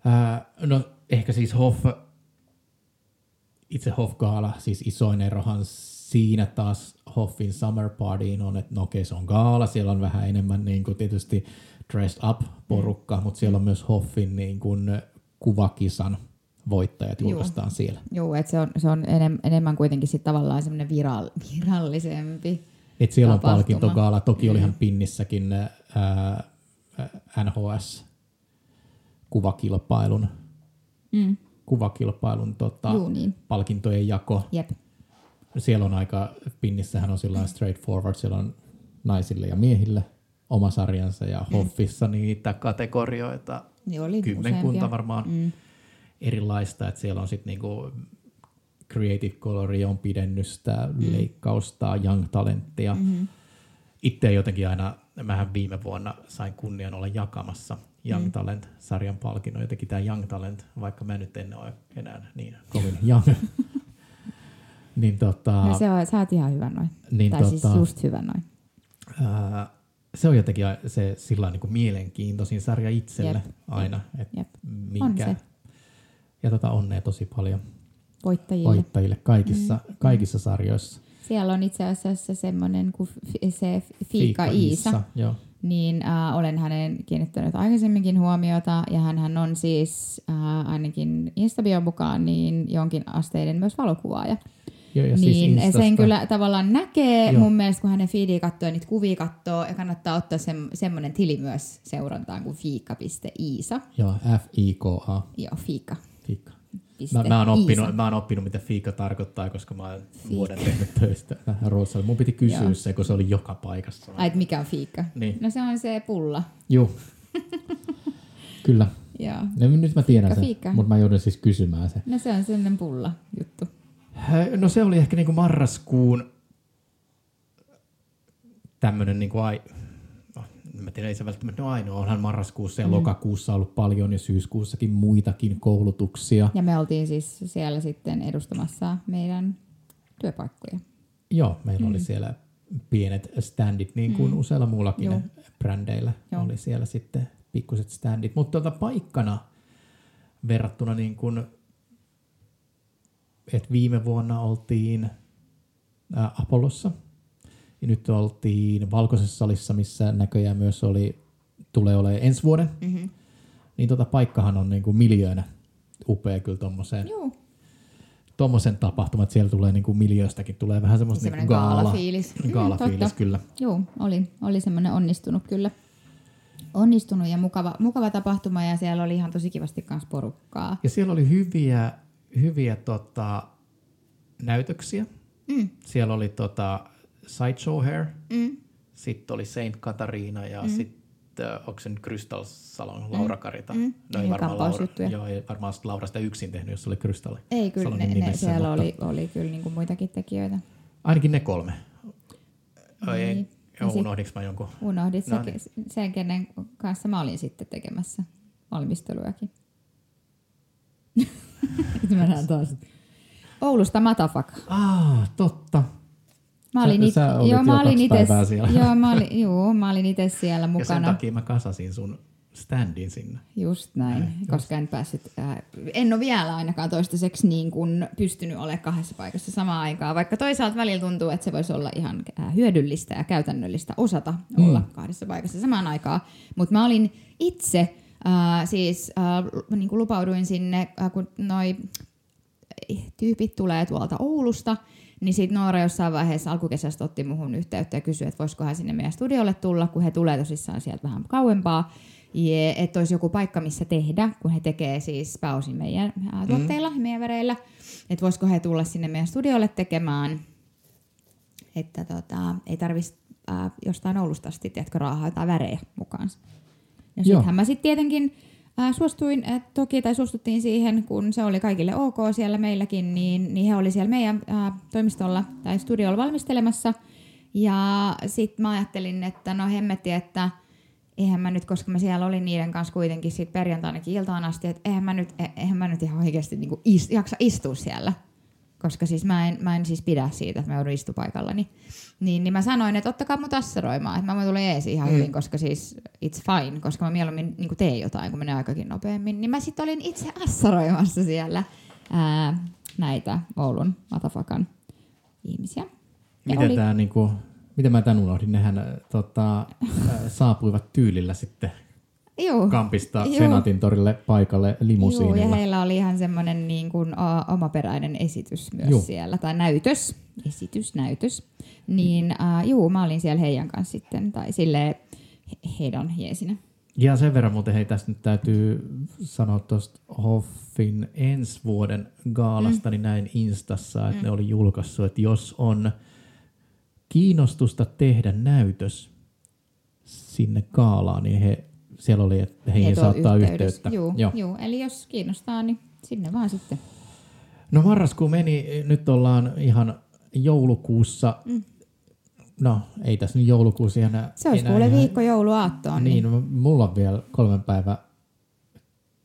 [SPEAKER 1] ää, no ehkä siis Hoff, itse Hoff-gaala, siis isoin erohan siinä taas Hoffin Summer Partyin on, että no okei se on gaala, siellä on vähän enemmän niin kuin tietysti dressed up porukka, mm. mutta siellä on myös Hoffin niin kuin kuvakisan voittajat julkaistaan siellä.
[SPEAKER 2] Joo, että se on, se on enem, enemmän kuitenkin sit tavallaan semmoinen viral, virallisempi.
[SPEAKER 1] Et siellä
[SPEAKER 2] Tapahtuma.
[SPEAKER 1] on palkintogaala, toki mm. olihan Pinnissäkin ää, ää, NHS kuvakilpailun,
[SPEAKER 2] Mm.
[SPEAKER 1] kuvakilpailun tota,
[SPEAKER 2] Juu, niin.
[SPEAKER 1] palkintojen jako.
[SPEAKER 2] Jep.
[SPEAKER 1] Siellä on aika, Pinnissähän on sillä straightforward, siellä on naisille ja miehille oma sarjansa ja
[SPEAKER 2] Mm.
[SPEAKER 1] Hoffissa niitä kategorioita
[SPEAKER 2] Niin oli
[SPEAKER 1] kymmenkunta
[SPEAKER 2] useampia.
[SPEAKER 1] varmaan
[SPEAKER 2] Mm.
[SPEAKER 1] erilaista, että siellä on sitten niinku creative coloria, on pidennystä,
[SPEAKER 2] Mm.
[SPEAKER 1] leikkausta, young talenttia.
[SPEAKER 2] Mm-hmm.
[SPEAKER 1] Itse jotenkin aina, mähän viime vuonna sain kunnian olla jakamassa Young
[SPEAKER 2] Mm.
[SPEAKER 1] Talent-sarjan palkinnon. Jotenkin tämä Young Talent, vaikka mä nyt en ole enää niin kovin young, niin tota,
[SPEAKER 2] No se on, sä oot ihan hyvä noin.
[SPEAKER 1] niin
[SPEAKER 2] tai siis
[SPEAKER 1] tota,
[SPEAKER 2] just hyvä noin.
[SPEAKER 1] ää, se on jotenkin se sillä niin mielenkiintoisin sarja itselle
[SPEAKER 2] Jep,
[SPEAKER 1] aina. Et
[SPEAKER 2] jep.
[SPEAKER 1] minkä,
[SPEAKER 2] On se.
[SPEAKER 1] Ja tota onnea tosi paljon
[SPEAKER 2] Voittajille.
[SPEAKER 1] voittajille kaikissa, mm. kaikissa sarjoissa.
[SPEAKER 2] Siellä on itse asiassa semmoinen kuin se Fiika Iisa.
[SPEAKER 1] Joo.
[SPEAKER 2] niin äh, olen hänen kiinnittänyt aikaisemminkin huomiota, ja hän on siis äh, ainakin Instabion mukaan niin jonkin asteiden myös valokuvaaja.
[SPEAKER 1] Joo, ja
[SPEAKER 2] niin
[SPEAKER 1] siis
[SPEAKER 2] sen
[SPEAKER 1] Instasta-
[SPEAKER 2] kyllä tavallaan näkee
[SPEAKER 1] Joo.
[SPEAKER 2] Mun mielestä, kun hänen feedia katsoo ja niitä kuvia katsoo, ja kannattaa ottaa se, semmoinen tili myös seurantaan kuin fiika.iisa.
[SPEAKER 1] Joo, F-I-K-A.
[SPEAKER 2] Joo, fiika.
[SPEAKER 1] Fiikka. Mä, mä, oon
[SPEAKER 2] Iisa.
[SPEAKER 1] oppinut, mä oon oppinut, mitä fiika tarkoittaa, koska mä oon vuoden tehnyt töistä tähän Ruotsalla. Mun piti kysyä
[SPEAKER 2] Joo.
[SPEAKER 1] se, kun se oli joka paikassa.
[SPEAKER 2] Ai, mikä on fiika?
[SPEAKER 1] Niin.
[SPEAKER 2] No se on se pulla.
[SPEAKER 1] Joo. Kyllä.
[SPEAKER 2] Joo.
[SPEAKER 1] No, nyt mä tiedän
[SPEAKER 2] Fiikka,
[SPEAKER 1] sen,
[SPEAKER 2] fiikka.
[SPEAKER 1] mutta mä joudun siis kysymään sen.
[SPEAKER 2] No se on sellainen pulla juttu.
[SPEAKER 1] No se oli ehkä niinku marraskuun tämmönen niinku ai... No, mä tiedä, ei se välttämättä ole ainoa. Onhan marraskuussa ja mm. lokakuussa ollut paljon ja syyskuussakin muitakin koulutuksia.
[SPEAKER 2] Ja me oltiin siis siellä sitten edustamassa meidän työpaikkoja.
[SPEAKER 1] Joo, meillä mm. oli siellä pienet standit, niin kuin mm. useilla muullakin
[SPEAKER 2] Joo.
[SPEAKER 1] brändeillä
[SPEAKER 2] Joo.
[SPEAKER 1] oli siellä sitten pikkuset standit. Mutta tuota paikkana verrattuna niin kuin, että viime vuonna oltiin ää, Apollossa ja nyt oltiin Valkoisessa salissa, missä näköjään myös oli, tulee olemaan ensi vuoden.
[SPEAKER 2] Mm-hmm.
[SPEAKER 1] Niin tota paikkahan on niin kuin miljöönä upea kyllä tommoseen,
[SPEAKER 2] Joo.
[SPEAKER 1] tommosen tapahtumat. Siellä tulee niin kuin miljööstäkin tulee vähän semmoista niin gaala,
[SPEAKER 2] gaalafiilis. Mm, totta.
[SPEAKER 1] kyllä.
[SPEAKER 2] Joo, oli, oli semmoinen onnistunut kyllä. Onnistunut ja mukava, mukava tapahtuma ja siellä oli ihan tosi kivasti kanssa porukkaa.
[SPEAKER 1] Ja siellä oli hyviä, hyviä tota, näytöksiä.
[SPEAKER 2] Mm.
[SPEAKER 1] Siellä oli tota, Sideshow Hair,
[SPEAKER 2] Mm.
[SPEAKER 1] sitten oli Saint Katariina ja mm. sitten äh, onko se nyt Crystal Salon Laura Karita.
[SPEAKER 2] Mm.
[SPEAKER 1] No ei
[SPEAKER 2] Niin,
[SPEAKER 1] varmaan, Laura, joo, ei varmaan Laura sitä yksin tehnyt, jos oli Crystal.
[SPEAKER 2] Ei kyllä, ne,
[SPEAKER 1] Salonin
[SPEAKER 2] ne,
[SPEAKER 1] nimessä,
[SPEAKER 2] siellä
[SPEAKER 1] mutta-
[SPEAKER 2] oli, oli kyllä niinku muitakin tekijöitä.
[SPEAKER 1] Ainakin ne kolme. Ai,
[SPEAKER 2] Niin.
[SPEAKER 1] Joo,
[SPEAKER 2] sit-
[SPEAKER 1] unohdinko mä jonkun?
[SPEAKER 2] Unohdit
[SPEAKER 1] No niin.
[SPEAKER 2] sen, sen, kenen kanssa mä olin sitten tekemässä valmistelujakin. Nyt mä näen taas. Oulusta Matafaka.
[SPEAKER 1] Ah, totta.
[SPEAKER 2] Mä olin, it,
[SPEAKER 1] sä
[SPEAKER 2] joo,
[SPEAKER 1] jo
[SPEAKER 2] mä olin
[SPEAKER 1] siellä.
[SPEAKER 2] joo, mä olin, joo, mä olin itse siellä
[SPEAKER 1] Ja sen
[SPEAKER 2] mukana.
[SPEAKER 1] takia mä kasasin sun standin sinne.
[SPEAKER 2] Just näin, äh, koska en päässyt, äh, en ole vielä ainakaan toistaiseksi niin kuin pystynyt olemaan kahdessa paikassa samaan aikaan, vaikka toisaalta välillä tuntuu, että se voisi olla ihan äh, hyödyllistä ja käytännöllistä osata mm. olla kahdessa paikassa samaan aikaan, mutta mä olin itse, äh, siis äh, niin kuin lupauduin sinne, äh, kun noi tyypit tulee tuolta Oulusta, niin sitten Noora jossain vaiheessa alkukesästä otti muhun yhteyttä ja kysyi, että voisiko hän sinne meidän studiolle tulla, kun he tulee tosissaan sieltä vähän kauempaa. Ja että olisi joku paikka, missä tehdä, kun he tekee siis pääosin meidän ää, tuotteilla, mm. meidän väreillä. Että voisiko he tulla sinne meidän studiolle tekemään, että tota, ei tarvitsisi jostain Oulusta asti, tiedätkö, raahaa jotain värejä mukaan. Ja sittenhän mä sitten tietenkin Ää, suostuin, että toki, tai suostuttiin siihen, kun se oli kaikille ok siellä meilläkin, niin, niin he oli siellä meidän ää, toimistolla tai studiolla valmistelemassa. Ja sitten mä ajattelin, että no hemmetti, että eihän mä nyt, koska mä siellä olin niiden kanssa kuitenkin sit perjantainakin iltaan asti, että eihän mä nyt, e, eihän mä nyt ihan oikeasti niinku is, jaksa istua siellä koska siis mä en, mä en siis pidä siitä, että mä joudun istupaikallani. Niin, niin mä sanoin, että ottakaa mut assaroimaan, että mä voin tulla ees ihan mm. hyvin, koska siis it's fine, koska mä mieluummin niin teen jotain, kun menee aikakin nopeammin. Niin mä sitten olin itse assaroimassa siellä ää, näitä Oulun Matafakan ihmisiä.
[SPEAKER 1] miten, oli... tää, niinku, miten mä tämän unohdin? Nehän tota, saapuivat tyylillä sitten Juu. Kampista Juu. Senaatin torille paikalle limusiinilla.
[SPEAKER 2] Joo, ja heillä oli ihan semmoinen niin kuin, o, omaperäinen esitys myös Juu. siellä, tai näytös, esitys, näytös. Niin uh, juu, mä olin siellä heidän kanssa sitten, tai sille heidän jeesinä.
[SPEAKER 1] Ja sen verran muuten hei tästä nyt täytyy sanoa tuosta Hoffin ensi vuoden gaalasta, mm. niin näin Instassa, että mm. ne oli julkaissut, että jos on kiinnostusta tehdä näytös sinne gaalaan, niin he siellä oli, että heihin saattaa yhteyttä.
[SPEAKER 2] Juu, Joo. Juu, eli jos kiinnostaa, niin sinne vaan sitten.
[SPEAKER 1] No marraskuu meni, nyt ollaan ihan joulukuussa. Mm. No, ei tässä nyt joulukuussa
[SPEAKER 2] ihan Se olisi kuule viikko jouluaattoon.
[SPEAKER 1] Niin, niin, mulla on vielä kolmen päivä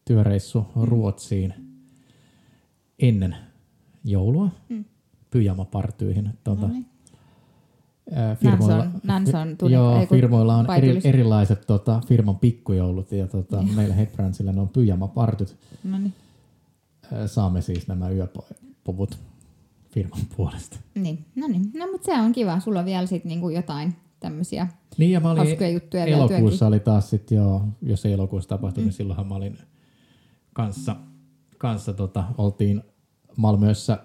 [SPEAKER 1] työreissu mm. Ruotsiin ennen joulua mm. pyjamapartyihin. Tuota, no niin
[SPEAKER 2] firmoilla, Nanson, Nanson tuli,
[SPEAKER 1] joo, ei, firmoilla on eri, erilaiset tota, firman pikkujoulut ja tota, meillä Hebransilla ne on pyjamapartyt. No niin. Saamme siis nämä yöpovut firman puolesta.
[SPEAKER 2] Niin, no niin. No mutta se on kiva. Sulla on vielä sit niinku jotain tämmöisiä
[SPEAKER 1] niin, ja mä olin juttuja elokuussa oli taas sit joo, jos ei elokuussa tapahtui, niin mm. niin silloinhan mä olin kanssa, kanssa tota, oltiin Malmössä,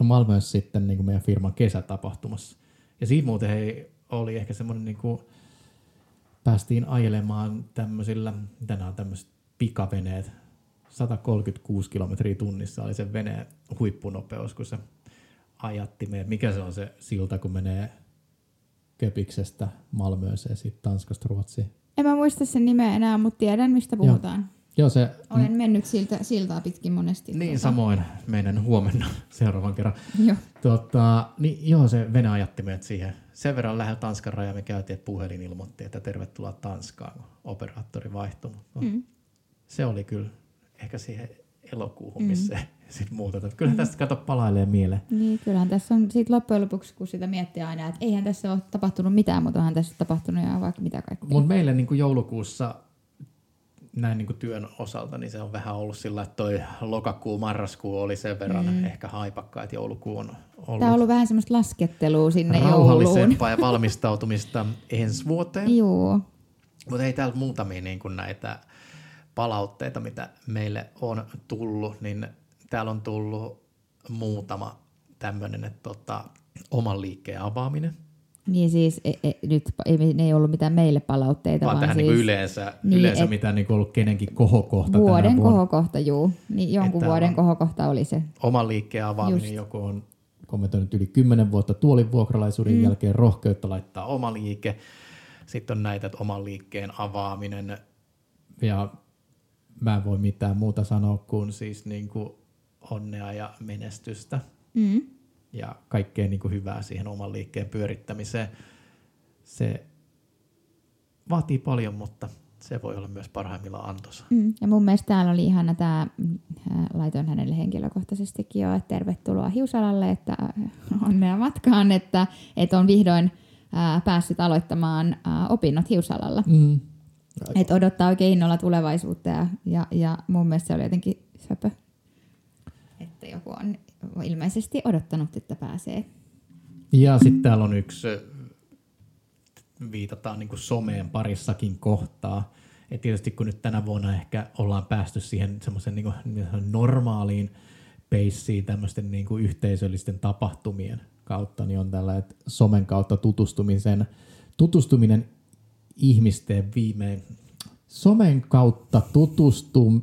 [SPEAKER 1] no Malmössä sitten niin kuin meidän firman kesätapahtumassa. Ja siinä muuten hei, oli ehkä semmoinen, niin kuin, päästiin ajelemaan tämmöisillä, mitä nämä on tämmöiset pikaveneet, 136 kilometriä tunnissa oli se veneen huippunopeus, kun se ajatti meidät. Mikä se on se silta, kun menee Köpiksestä Malmööseen, sitten Tanskasta Ruotsiin?
[SPEAKER 2] En mä muista sen nimeä enää, mutta tiedän, mistä puhutaan. Joo.
[SPEAKER 1] Joo, se,
[SPEAKER 2] Olen mennyt siltä, siltaa pitkin monesti.
[SPEAKER 1] Niin, tuota. samoin meidän huomenna seuraavan kerran. Joo. Tota, niin, joo, se Venä ajatti meidät siihen. Sen verran lähellä Tanskan raja me käytiin, että puhelin ilmoitti, että tervetuloa Tanskaan, kun operaattori vaihtui. No, mm. Se oli kyllä ehkä siihen elokuuhun, mm. missä sitten muuta. Kyllähän mm. tästä kato palailee mieleen.
[SPEAKER 2] Niin, kyllähän tässä on siitä loppujen lopuksi, kun sitä miettii aina, että eihän tässä ole tapahtunut mitään, mutta onhan tässä tapahtunut ja vaikka mitä kaikkea.
[SPEAKER 1] Mutta meille niin kuin joulukuussa näin niin kuin työn osalta, niin se on vähän ollut sillä, että toi lokakuu, marraskuu oli sen verran mm. ehkä haipakka, että joulukuu on ollut...
[SPEAKER 2] Tämä on ollut vähän semmoista laskettelua sinne jouluun.
[SPEAKER 1] ja valmistautumista ensi vuoteen.
[SPEAKER 2] Joo.
[SPEAKER 1] Mutta ei täällä muutamia niin kuin näitä palautteita, mitä meille on tullut, niin täällä on tullut muutama tämmöinen, että tota, oman liikkeen avaaminen –
[SPEAKER 2] niin siis e, e, nyt ei, ne ei ollut mitään meille palautteita.
[SPEAKER 1] Vaan,
[SPEAKER 2] vaan
[SPEAKER 1] tähän
[SPEAKER 2] siis,
[SPEAKER 1] niin yleensä, niin, yleensä et, mitään niin ollut kenenkin kohokohta.
[SPEAKER 2] Vuoden kohokohta, juu. Niin jonkun että vuoden kohokohta oli se.
[SPEAKER 1] Oman liikkeen avaaminen, Just. joku on kommentoinut yli kymmenen vuotta tuolin vuokralaisuuden mm. jälkeen rohkeutta laittaa oma liike. Sitten on näitä, että oman liikkeen avaaminen. Ja mä en voi mitään muuta sanoa kuin siis niin kuin onnea ja menestystä. Mm ja kaikkea niin kuin hyvää siihen oman liikkeen pyörittämiseen. Se vaatii paljon, mutta se voi olla myös parhaimmillaan antoisa.
[SPEAKER 2] Mm. Ja mun mielestä täällä oli ihana tämä, äh, laitoin hänelle henkilökohtaisestikin jo, että tervetuloa Hiusalalle, että äh, onnea matkaan, että, että on vihdoin ää, äh, päässyt aloittamaan ää, opinnot Hiusalalla. Mm. että odottaa oikein innolla tulevaisuutta ja, ja, ja mun mielestä se oli jotenkin söpö. Että joku on ilmeisesti odottanut, että pääsee.
[SPEAKER 1] Ja sitten täällä on yksi, viitataan niin someen parissakin kohtaa. Et tietysti kun nyt tänä vuonna ehkä ollaan päästy siihen semmoisen niin normaaliin peissiin tämmöisten niin kuin yhteisöllisten tapahtumien kautta, niin on tällä, että somen kautta tutustumisen, tutustuminen ihmisten viimein, somen kautta tutustum,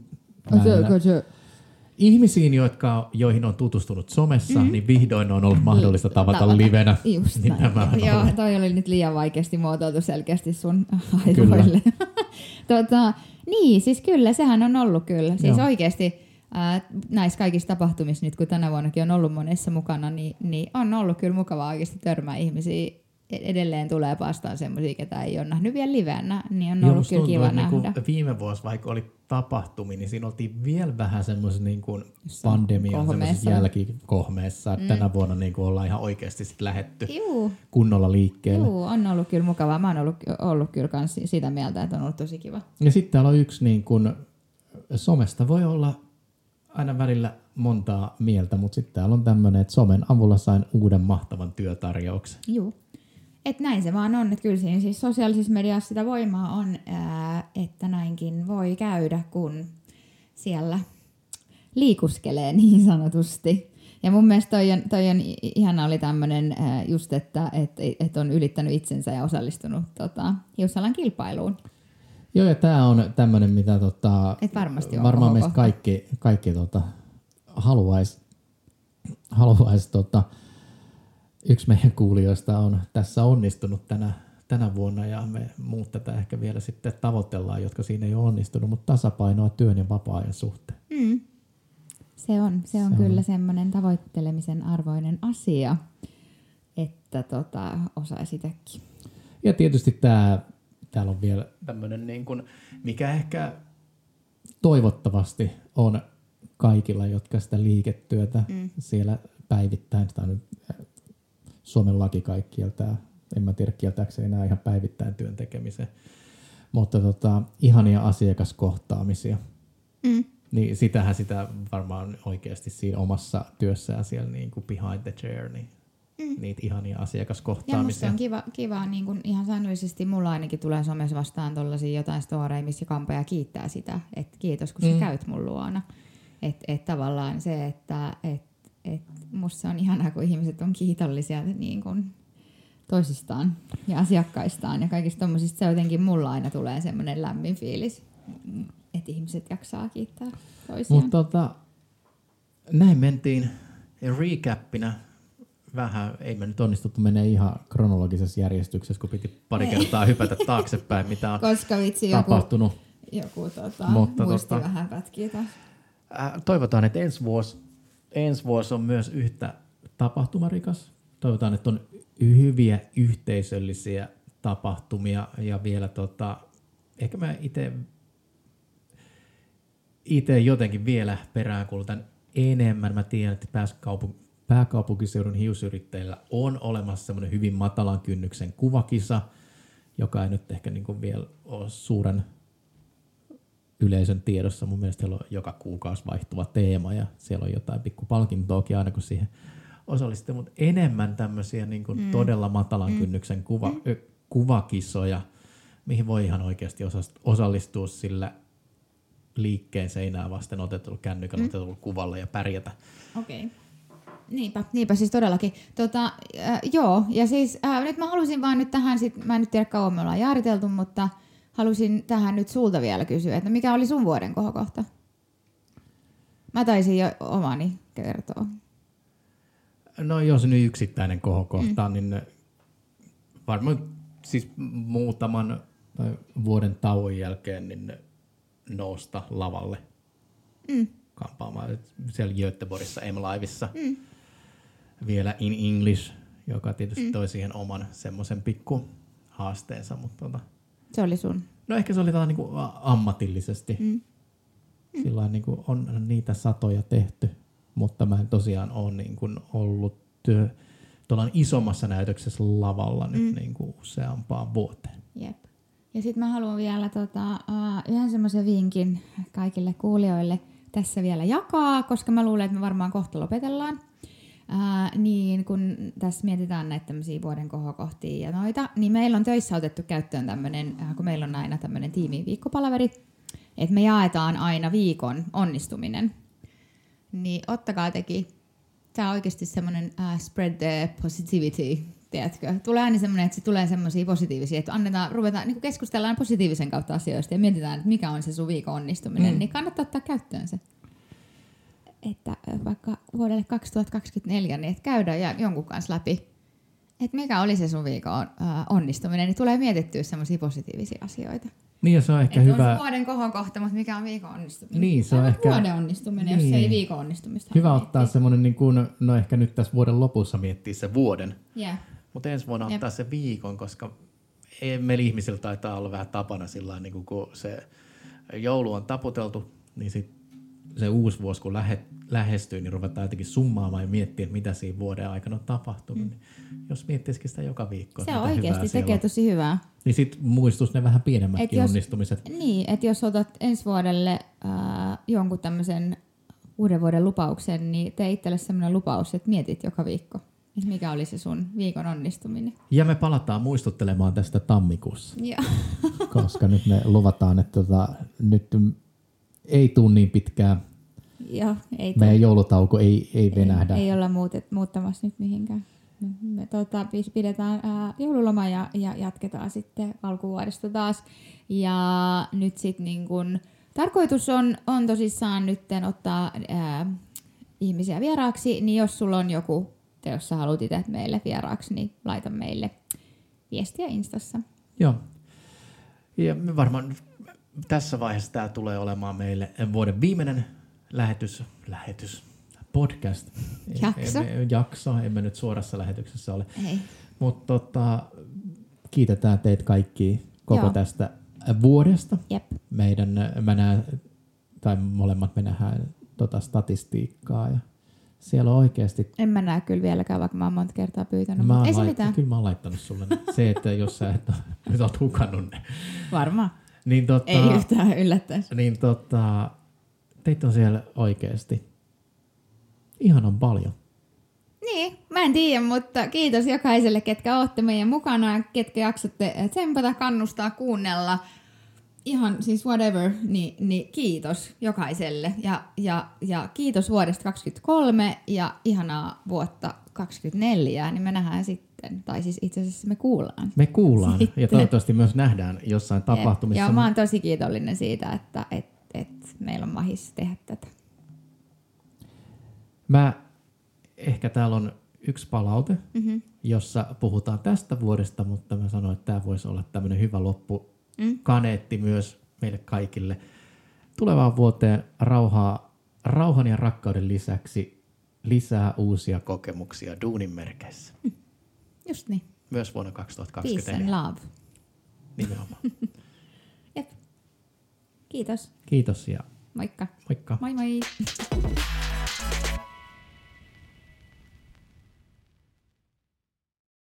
[SPEAKER 1] ihmisiin, jotka, joihin on tutustunut somessa, mm-hmm. niin vihdoin on ollut mahdollista tavata, tavata. livenä.
[SPEAKER 2] Just niin näin. Joo, toi oli nyt liian vaikeasti muotoiltu selkeästi sun aivoille. tota, niin, siis kyllä, sehän on ollut kyllä. Siis Joo. oikeasti ää, näissä kaikissa tapahtumissa nyt, kun tänä vuonnakin on ollut monessa mukana, niin, niin on ollut kyllä mukavaa oikeasti törmää ihmisiä edelleen tulee vastaan semmoisia, ketä ei ole nähnyt vielä livenä, niin on ollut kyllä kiva
[SPEAKER 1] niin
[SPEAKER 2] nähdä.
[SPEAKER 1] viime vuosi, vaikka oli tapahtumia, niin siinä oltiin vielä vähän semmoisen niin kuin pandemian semmoisessa jälkikohmeessa. Mm. Tänä vuonna niin kuin ollaan ihan oikeasti sit lähetty Juu. kunnolla liikkeelle.
[SPEAKER 2] Juu, on ollut kyllä mukavaa. Mä oon ollut, ollut kyllä kans sitä mieltä, että on ollut tosi kiva.
[SPEAKER 1] Ja sitten täällä on yksi, niin kuin, somesta voi olla aina välillä montaa mieltä, mutta sitten täällä on tämmöinen, että somen avulla sain uuden mahtavan työtarjouksen.
[SPEAKER 2] Joo. Et näin se vaan on, että kyllä siinä siis sosiaalisessa mediassa sitä voimaa on, ää, että näinkin voi käydä, kun siellä liikuskelee niin sanotusti. Ja mun mielestä toi on, toi on ihana oli tämmöinen just, että et, et on ylittänyt itsensä ja osallistunut tota, hiusalan kilpailuun.
[SPEAKER 1] Joo, ja tämä on tämmöinen, mitä tota,
[SPEAKER 2] Et varmasti
[SPEAKER 1] varmaan meistä kaikki, kaikki tota, haluaisi haluais, tota, yksi meidän kuulijoista on tässä onnistunut tänä, tänä vuonna ja me muut tätä ehkä vielä sitten tavoitellaan, jotka siinä ei ole onnistunut, mutta tasapainoa työn ja vapaa-ajan suhteen.
[SPEAKER 2] Mm. Se on, se on se kyllä on. semmoinen tavoittelemisen arvoinen asia, että tota, osaisi itsekin.
[SPEAKER 1] Ja tietysti tämä, täällä on vielä tämmöinen, niin kuin, mikä ehkä toivottavasti on kaikilla, jotka sitä liiketyötä mm. siellä päivittäin, sitä on nyt Suomen laki kai kieltää, en mä tiedä kieltääkö se enää ihan päivittäin työn tekemisen, mutta tota, ihania asiakaskohtaamisia. Mm. Niin sitähän sitä varmaan oikeasti siinä omassa työssään siellä niin kuin behind the chair, niin mm. niitä ihania asiakaskohtaamisia.
[SPEAKER 2] Ja on kiva, kiva niin kuin ihan säännöllisesti mulla ainakin tulee somessa vastaan tollaisia jotain storeja, missä kampeja kiittää sitä, että kiitos kun mm. sä käyt mun luona. Että et tavallaan se, että et et musta se on ihanaa, kun ihmiset on kiitollisia niin kuin toisistaan ja asiakkaistaan ja kaikista tommosista. Se jotenkin mulla aina tulee semmoinen lämmin fiilis, että ihmiset jaksaa kiittää toisiaan.
[SPEAKER 1] Mutta tota, näin mentiin recappina vähän, ei me nyt onnistuttu menee ihan kronologisessa järjestyksessä, kun piti pari kertaa hypätä taaksepäin, mitä on
[SPEAKER 2] Koska vitsi,
[SPEAKER 1] tapahtunut.
[SPEAKER 2] Joku, joku tota, Mutta muisti tota, vähän pätkiä taas.
[SPEAKER 1] Toivotaan, että ensi vuosi ensi vuosi on myös yhtä tapahtumarikas. Toivotaan, että on hyviä yhteisöllisiä tapahtumia ja vielä tota, ehkä mä itse itse jotenkin vielä peräänkuulutan enemmän. Mä tiedän, että pääkaupunki, pääkaupunkiseudun hiusyrittäjillä on olemassa semmoinen hyvin matalan kynnyksen kuvakisa, joka ei nyt ehkä niin kuin vielä ole suuren yleisön tiedossa. Mun mielestä siellä on joka kuukausi vaihtuva teema ja siellä on jotain pikku palkintoakin aina kun siihen osallistuu, mutta enemmän tämmöisiä niin kuin mm. todella matalan mm. kynnyksen kuva, mm. ö, kuvakisoja, mihin voi ihan oikeasti osallistua sillä liikkeen seinää vasten otetulla kännykän mm. otetulla kuvalla ja pärjätä.
[SPEAKER 2] Okei. Okay. Niinpä, niinpä siis todellakin. Tota, äh, joo, ja siis äh, nyt mä halusin vaan nyt tähän, sit, mä en nyt tiedä kauan me ollaan jaariteltu, mutta – halusin tähän nyt sulta vielä kysyä, että mikä oli sun vuoden kohokohta? Mä taisin jo omani kertoa.
[SPEAKER 1] No jos nyt yksittäinen kohokohta, mm. niin varmaan siis muutaman vuoden tauon jälkeen niin nousta lavalle mm. kampaamaan. Siellä Göteborgissa M-Liveissa mm. vielä in English, joka tietysti mm. toi siihen oman semmoisen pikku haasteensa, mutta tota,
[SPEAKER 2] se oli sun?
[SPEAKER 1] No ehkä se oli niin kuin ammatillisesti. Mm. Mm. Sillä niin kuin on niitä satoja tehty, mutta mä en tosiaan ole niin kuin ollut tuolla isommassa näytöksessä lavalla nyt mm. niin kuin useampaan vuoteen.
[SPEAKER 2] Jep. Ja sitten mä haluan vielä tota, uh, yhden semmoisen vinkin kaikille kuulijoille tässä vielä jakaa, koska mä luulen, että me varmaan kohta lopetellaan. Uh, niin kun tässä mietitään näitä tämmöisiä vuoden kohokohtia ja noita, niin meillä on töissä otettu käyttöön tämmöinen, uh, kun meillä on aina tämmöinen tiimin viikkopalaveri, että me jaetaan aina viikon onnistuminen. Niin ottakaa teki, tämä on oikeasti semmoinen uh, spread the positivity tiedätkö, tulee aina semmoinen, että se tulee semmoisia positiivisia, että annetaan, ruvetaan, niin keskustellaan positiivisen kautta asioista ja mietitään, että mikä on se sun viikon onnistuminen, mm. niin kannattaa ottaa käyttöön se. Että vaikka vuodelle 2024, niin että käydään ja jonkun kanssa läpi, että mikä oli se sun viikon onnistuminen, niin tulee mietittyä semmoisia positiivisia asioita.
[SPEAKER 1] Niin se on ehkä Et hyvä...
[SPEAKER 2] on vuoden kohokohta, mutta mikä on viikon onnistuminen?
[SPEAKER 1] Niin, se on ehkä...
[SPEAKER 2] vuoden onnistuminen, niin. jos ei viikon onnistumista.
[SPEAKER 1] Hyvä ottaa semmoinen, niin kuin, no ehkä nyt tässä vuoden lopussa miettiä se vuoden.
[SPEAKER 2] Yeah.
[SPEAKER 1] Mutta ensi vuonna Jep. ottaa se viikon, koska ei, meillä ihmisillä taitaa olla vähän tapana sillä niin kun se joulu on taputeltu, niin sit se uusi vuosi kun lähe, lähestyy, niin ruvetaan jotenkin summaamaan ja miettiä, että mitä siinä vuoden aikana on tapahtunut. Mm. Niin jos miettisikin sitä joka viikko.
[SPEAKER 2] Se oikeasti tekee tosi hyvää.
[SPEAKER 1] Niin sitten muistus ne vähän pienemmätkin jos, onnistumiset.
[SPEAKER 2] Niin, että jos otat ensi vuodelle äh, jonkun tämmöisen uuden vuoden lupauksen, niin tee itselle sellainen lupaus, että mietit joka viikko. Että mikä oli se sun viikon onnistuminen?
[SPEAKER 1] Ja me palataan muistuttelemaan tästä tammikuussa. Koska nyt me luvataan, että tota, nyt ei tule niin pitkään.
[SPEAKER 2] Joo, ei
[SPEAKER 1] Meidän joulutauko ei, ei venähdä.
[SPEAKER 2] Ei, ei olla muutet, muuttamassa nyt mihinkään. Me tota, pidetään ää, joululoma ja, ja jatketaan sitten alkuvuodesta taas. Ja nyt sitten niin kun, tarkoitus on, on tosissaan nyt ottaa ää, ihmisiä vieraaksi, niin jos sulla on joku että jos sä haluat itse meille vieraaksi, niin laita meille viestiä Instassa.
[SPEAKER 1] Joo. Ja varmaan tässä vaiheessa tämä tulee olemaan meille vuoden viimeinen lähetys, lähetys, podcast.
[SPEAKER 2] Jakso.
[SPEAKER 1] Emme, jakso, emme nyt suorassa lähetyksessä ole. Mutta tota, kiitetään teitä kaikki koko Joo. tästä vuodesta.
[SPEAKER 2] Jep.
[SPEAKER 1] Meidän, mä näen, tai molemmat me nähdään tota statistiikkaa ja siellä on oikeasti...
[SPEAKER 2] En mä näe kyllä vieläkään, vaikka mä oon monta kertaa pyytänyt.
[SPEAKER 1] Mä
[SPEAKER 2] ei
[SPEAKER 1] se
[SPEAKER 2] mitään.
[SPEAKER 1] Kyllä mä oon laittanut sulle. Se, että jos sä et nyt oot hukannut ne.
[SPEAKER 2] Varmaan.
[SPEAKER 1] Niin, tota,
[SPEAKER 2] ei yhtään yllättäisi.
[SPEAKER 1] Niin tota, teitä on siellä oikeasti ihanan paljon.
[SPEAKER 2] Niin, mä en tiedä, mutta kiitos jokaiselle, ketkä olette meidän mukana ja ketkä jaksatte tsempata, kannustaa, kuunnella – ihan siis whatever, niin, niin kiitos jokaiselle. Ja, ja, ja kiitos vuodesta 2023 ja ihanaa vuotta 2024, niin me nähdään sitten, tai siis itse asiassa me kuullaan.
[SPEAKER 1] Me kuullaan sitten. ja toivottavasti myös nähdään jossain tapahtumissa.
[SPEAKER 2] Ja mä oon tosi kiitollinen siitä, että et, et meillä on mahis tehdä tätä.
[SPEAKER 1] Mä, ehkä täällä on yksi palaute,
[SPEAKER 2] mm-hmm.
[SPEAKER 1] jossa puhutaan tästä vuodesta, mutta mä sanoin, että tämä voisi olla tämmöinen hyvä loppu mm. myös meille kaikille. Tulevaan vuoteen rauhaa, rauhan ja rakkauden lisäksi lisää uusia kokemuksia duunin merkeissä. Mm.
[SPEAKER 2] Just niin.
[SPEAKER 1] Myös vuonna 2024.
[SPEAKER 2] Peace and love.
[SPEAKER 1] Nimenomaan.
[SPEAKER 2] Jep. Kiitos.
[SPEAKER 1] Kiitos ja
[SPEAKER 2] moikka.
[SPEAKER 1] Moikka.
[SPEAKER 2] Moi moi.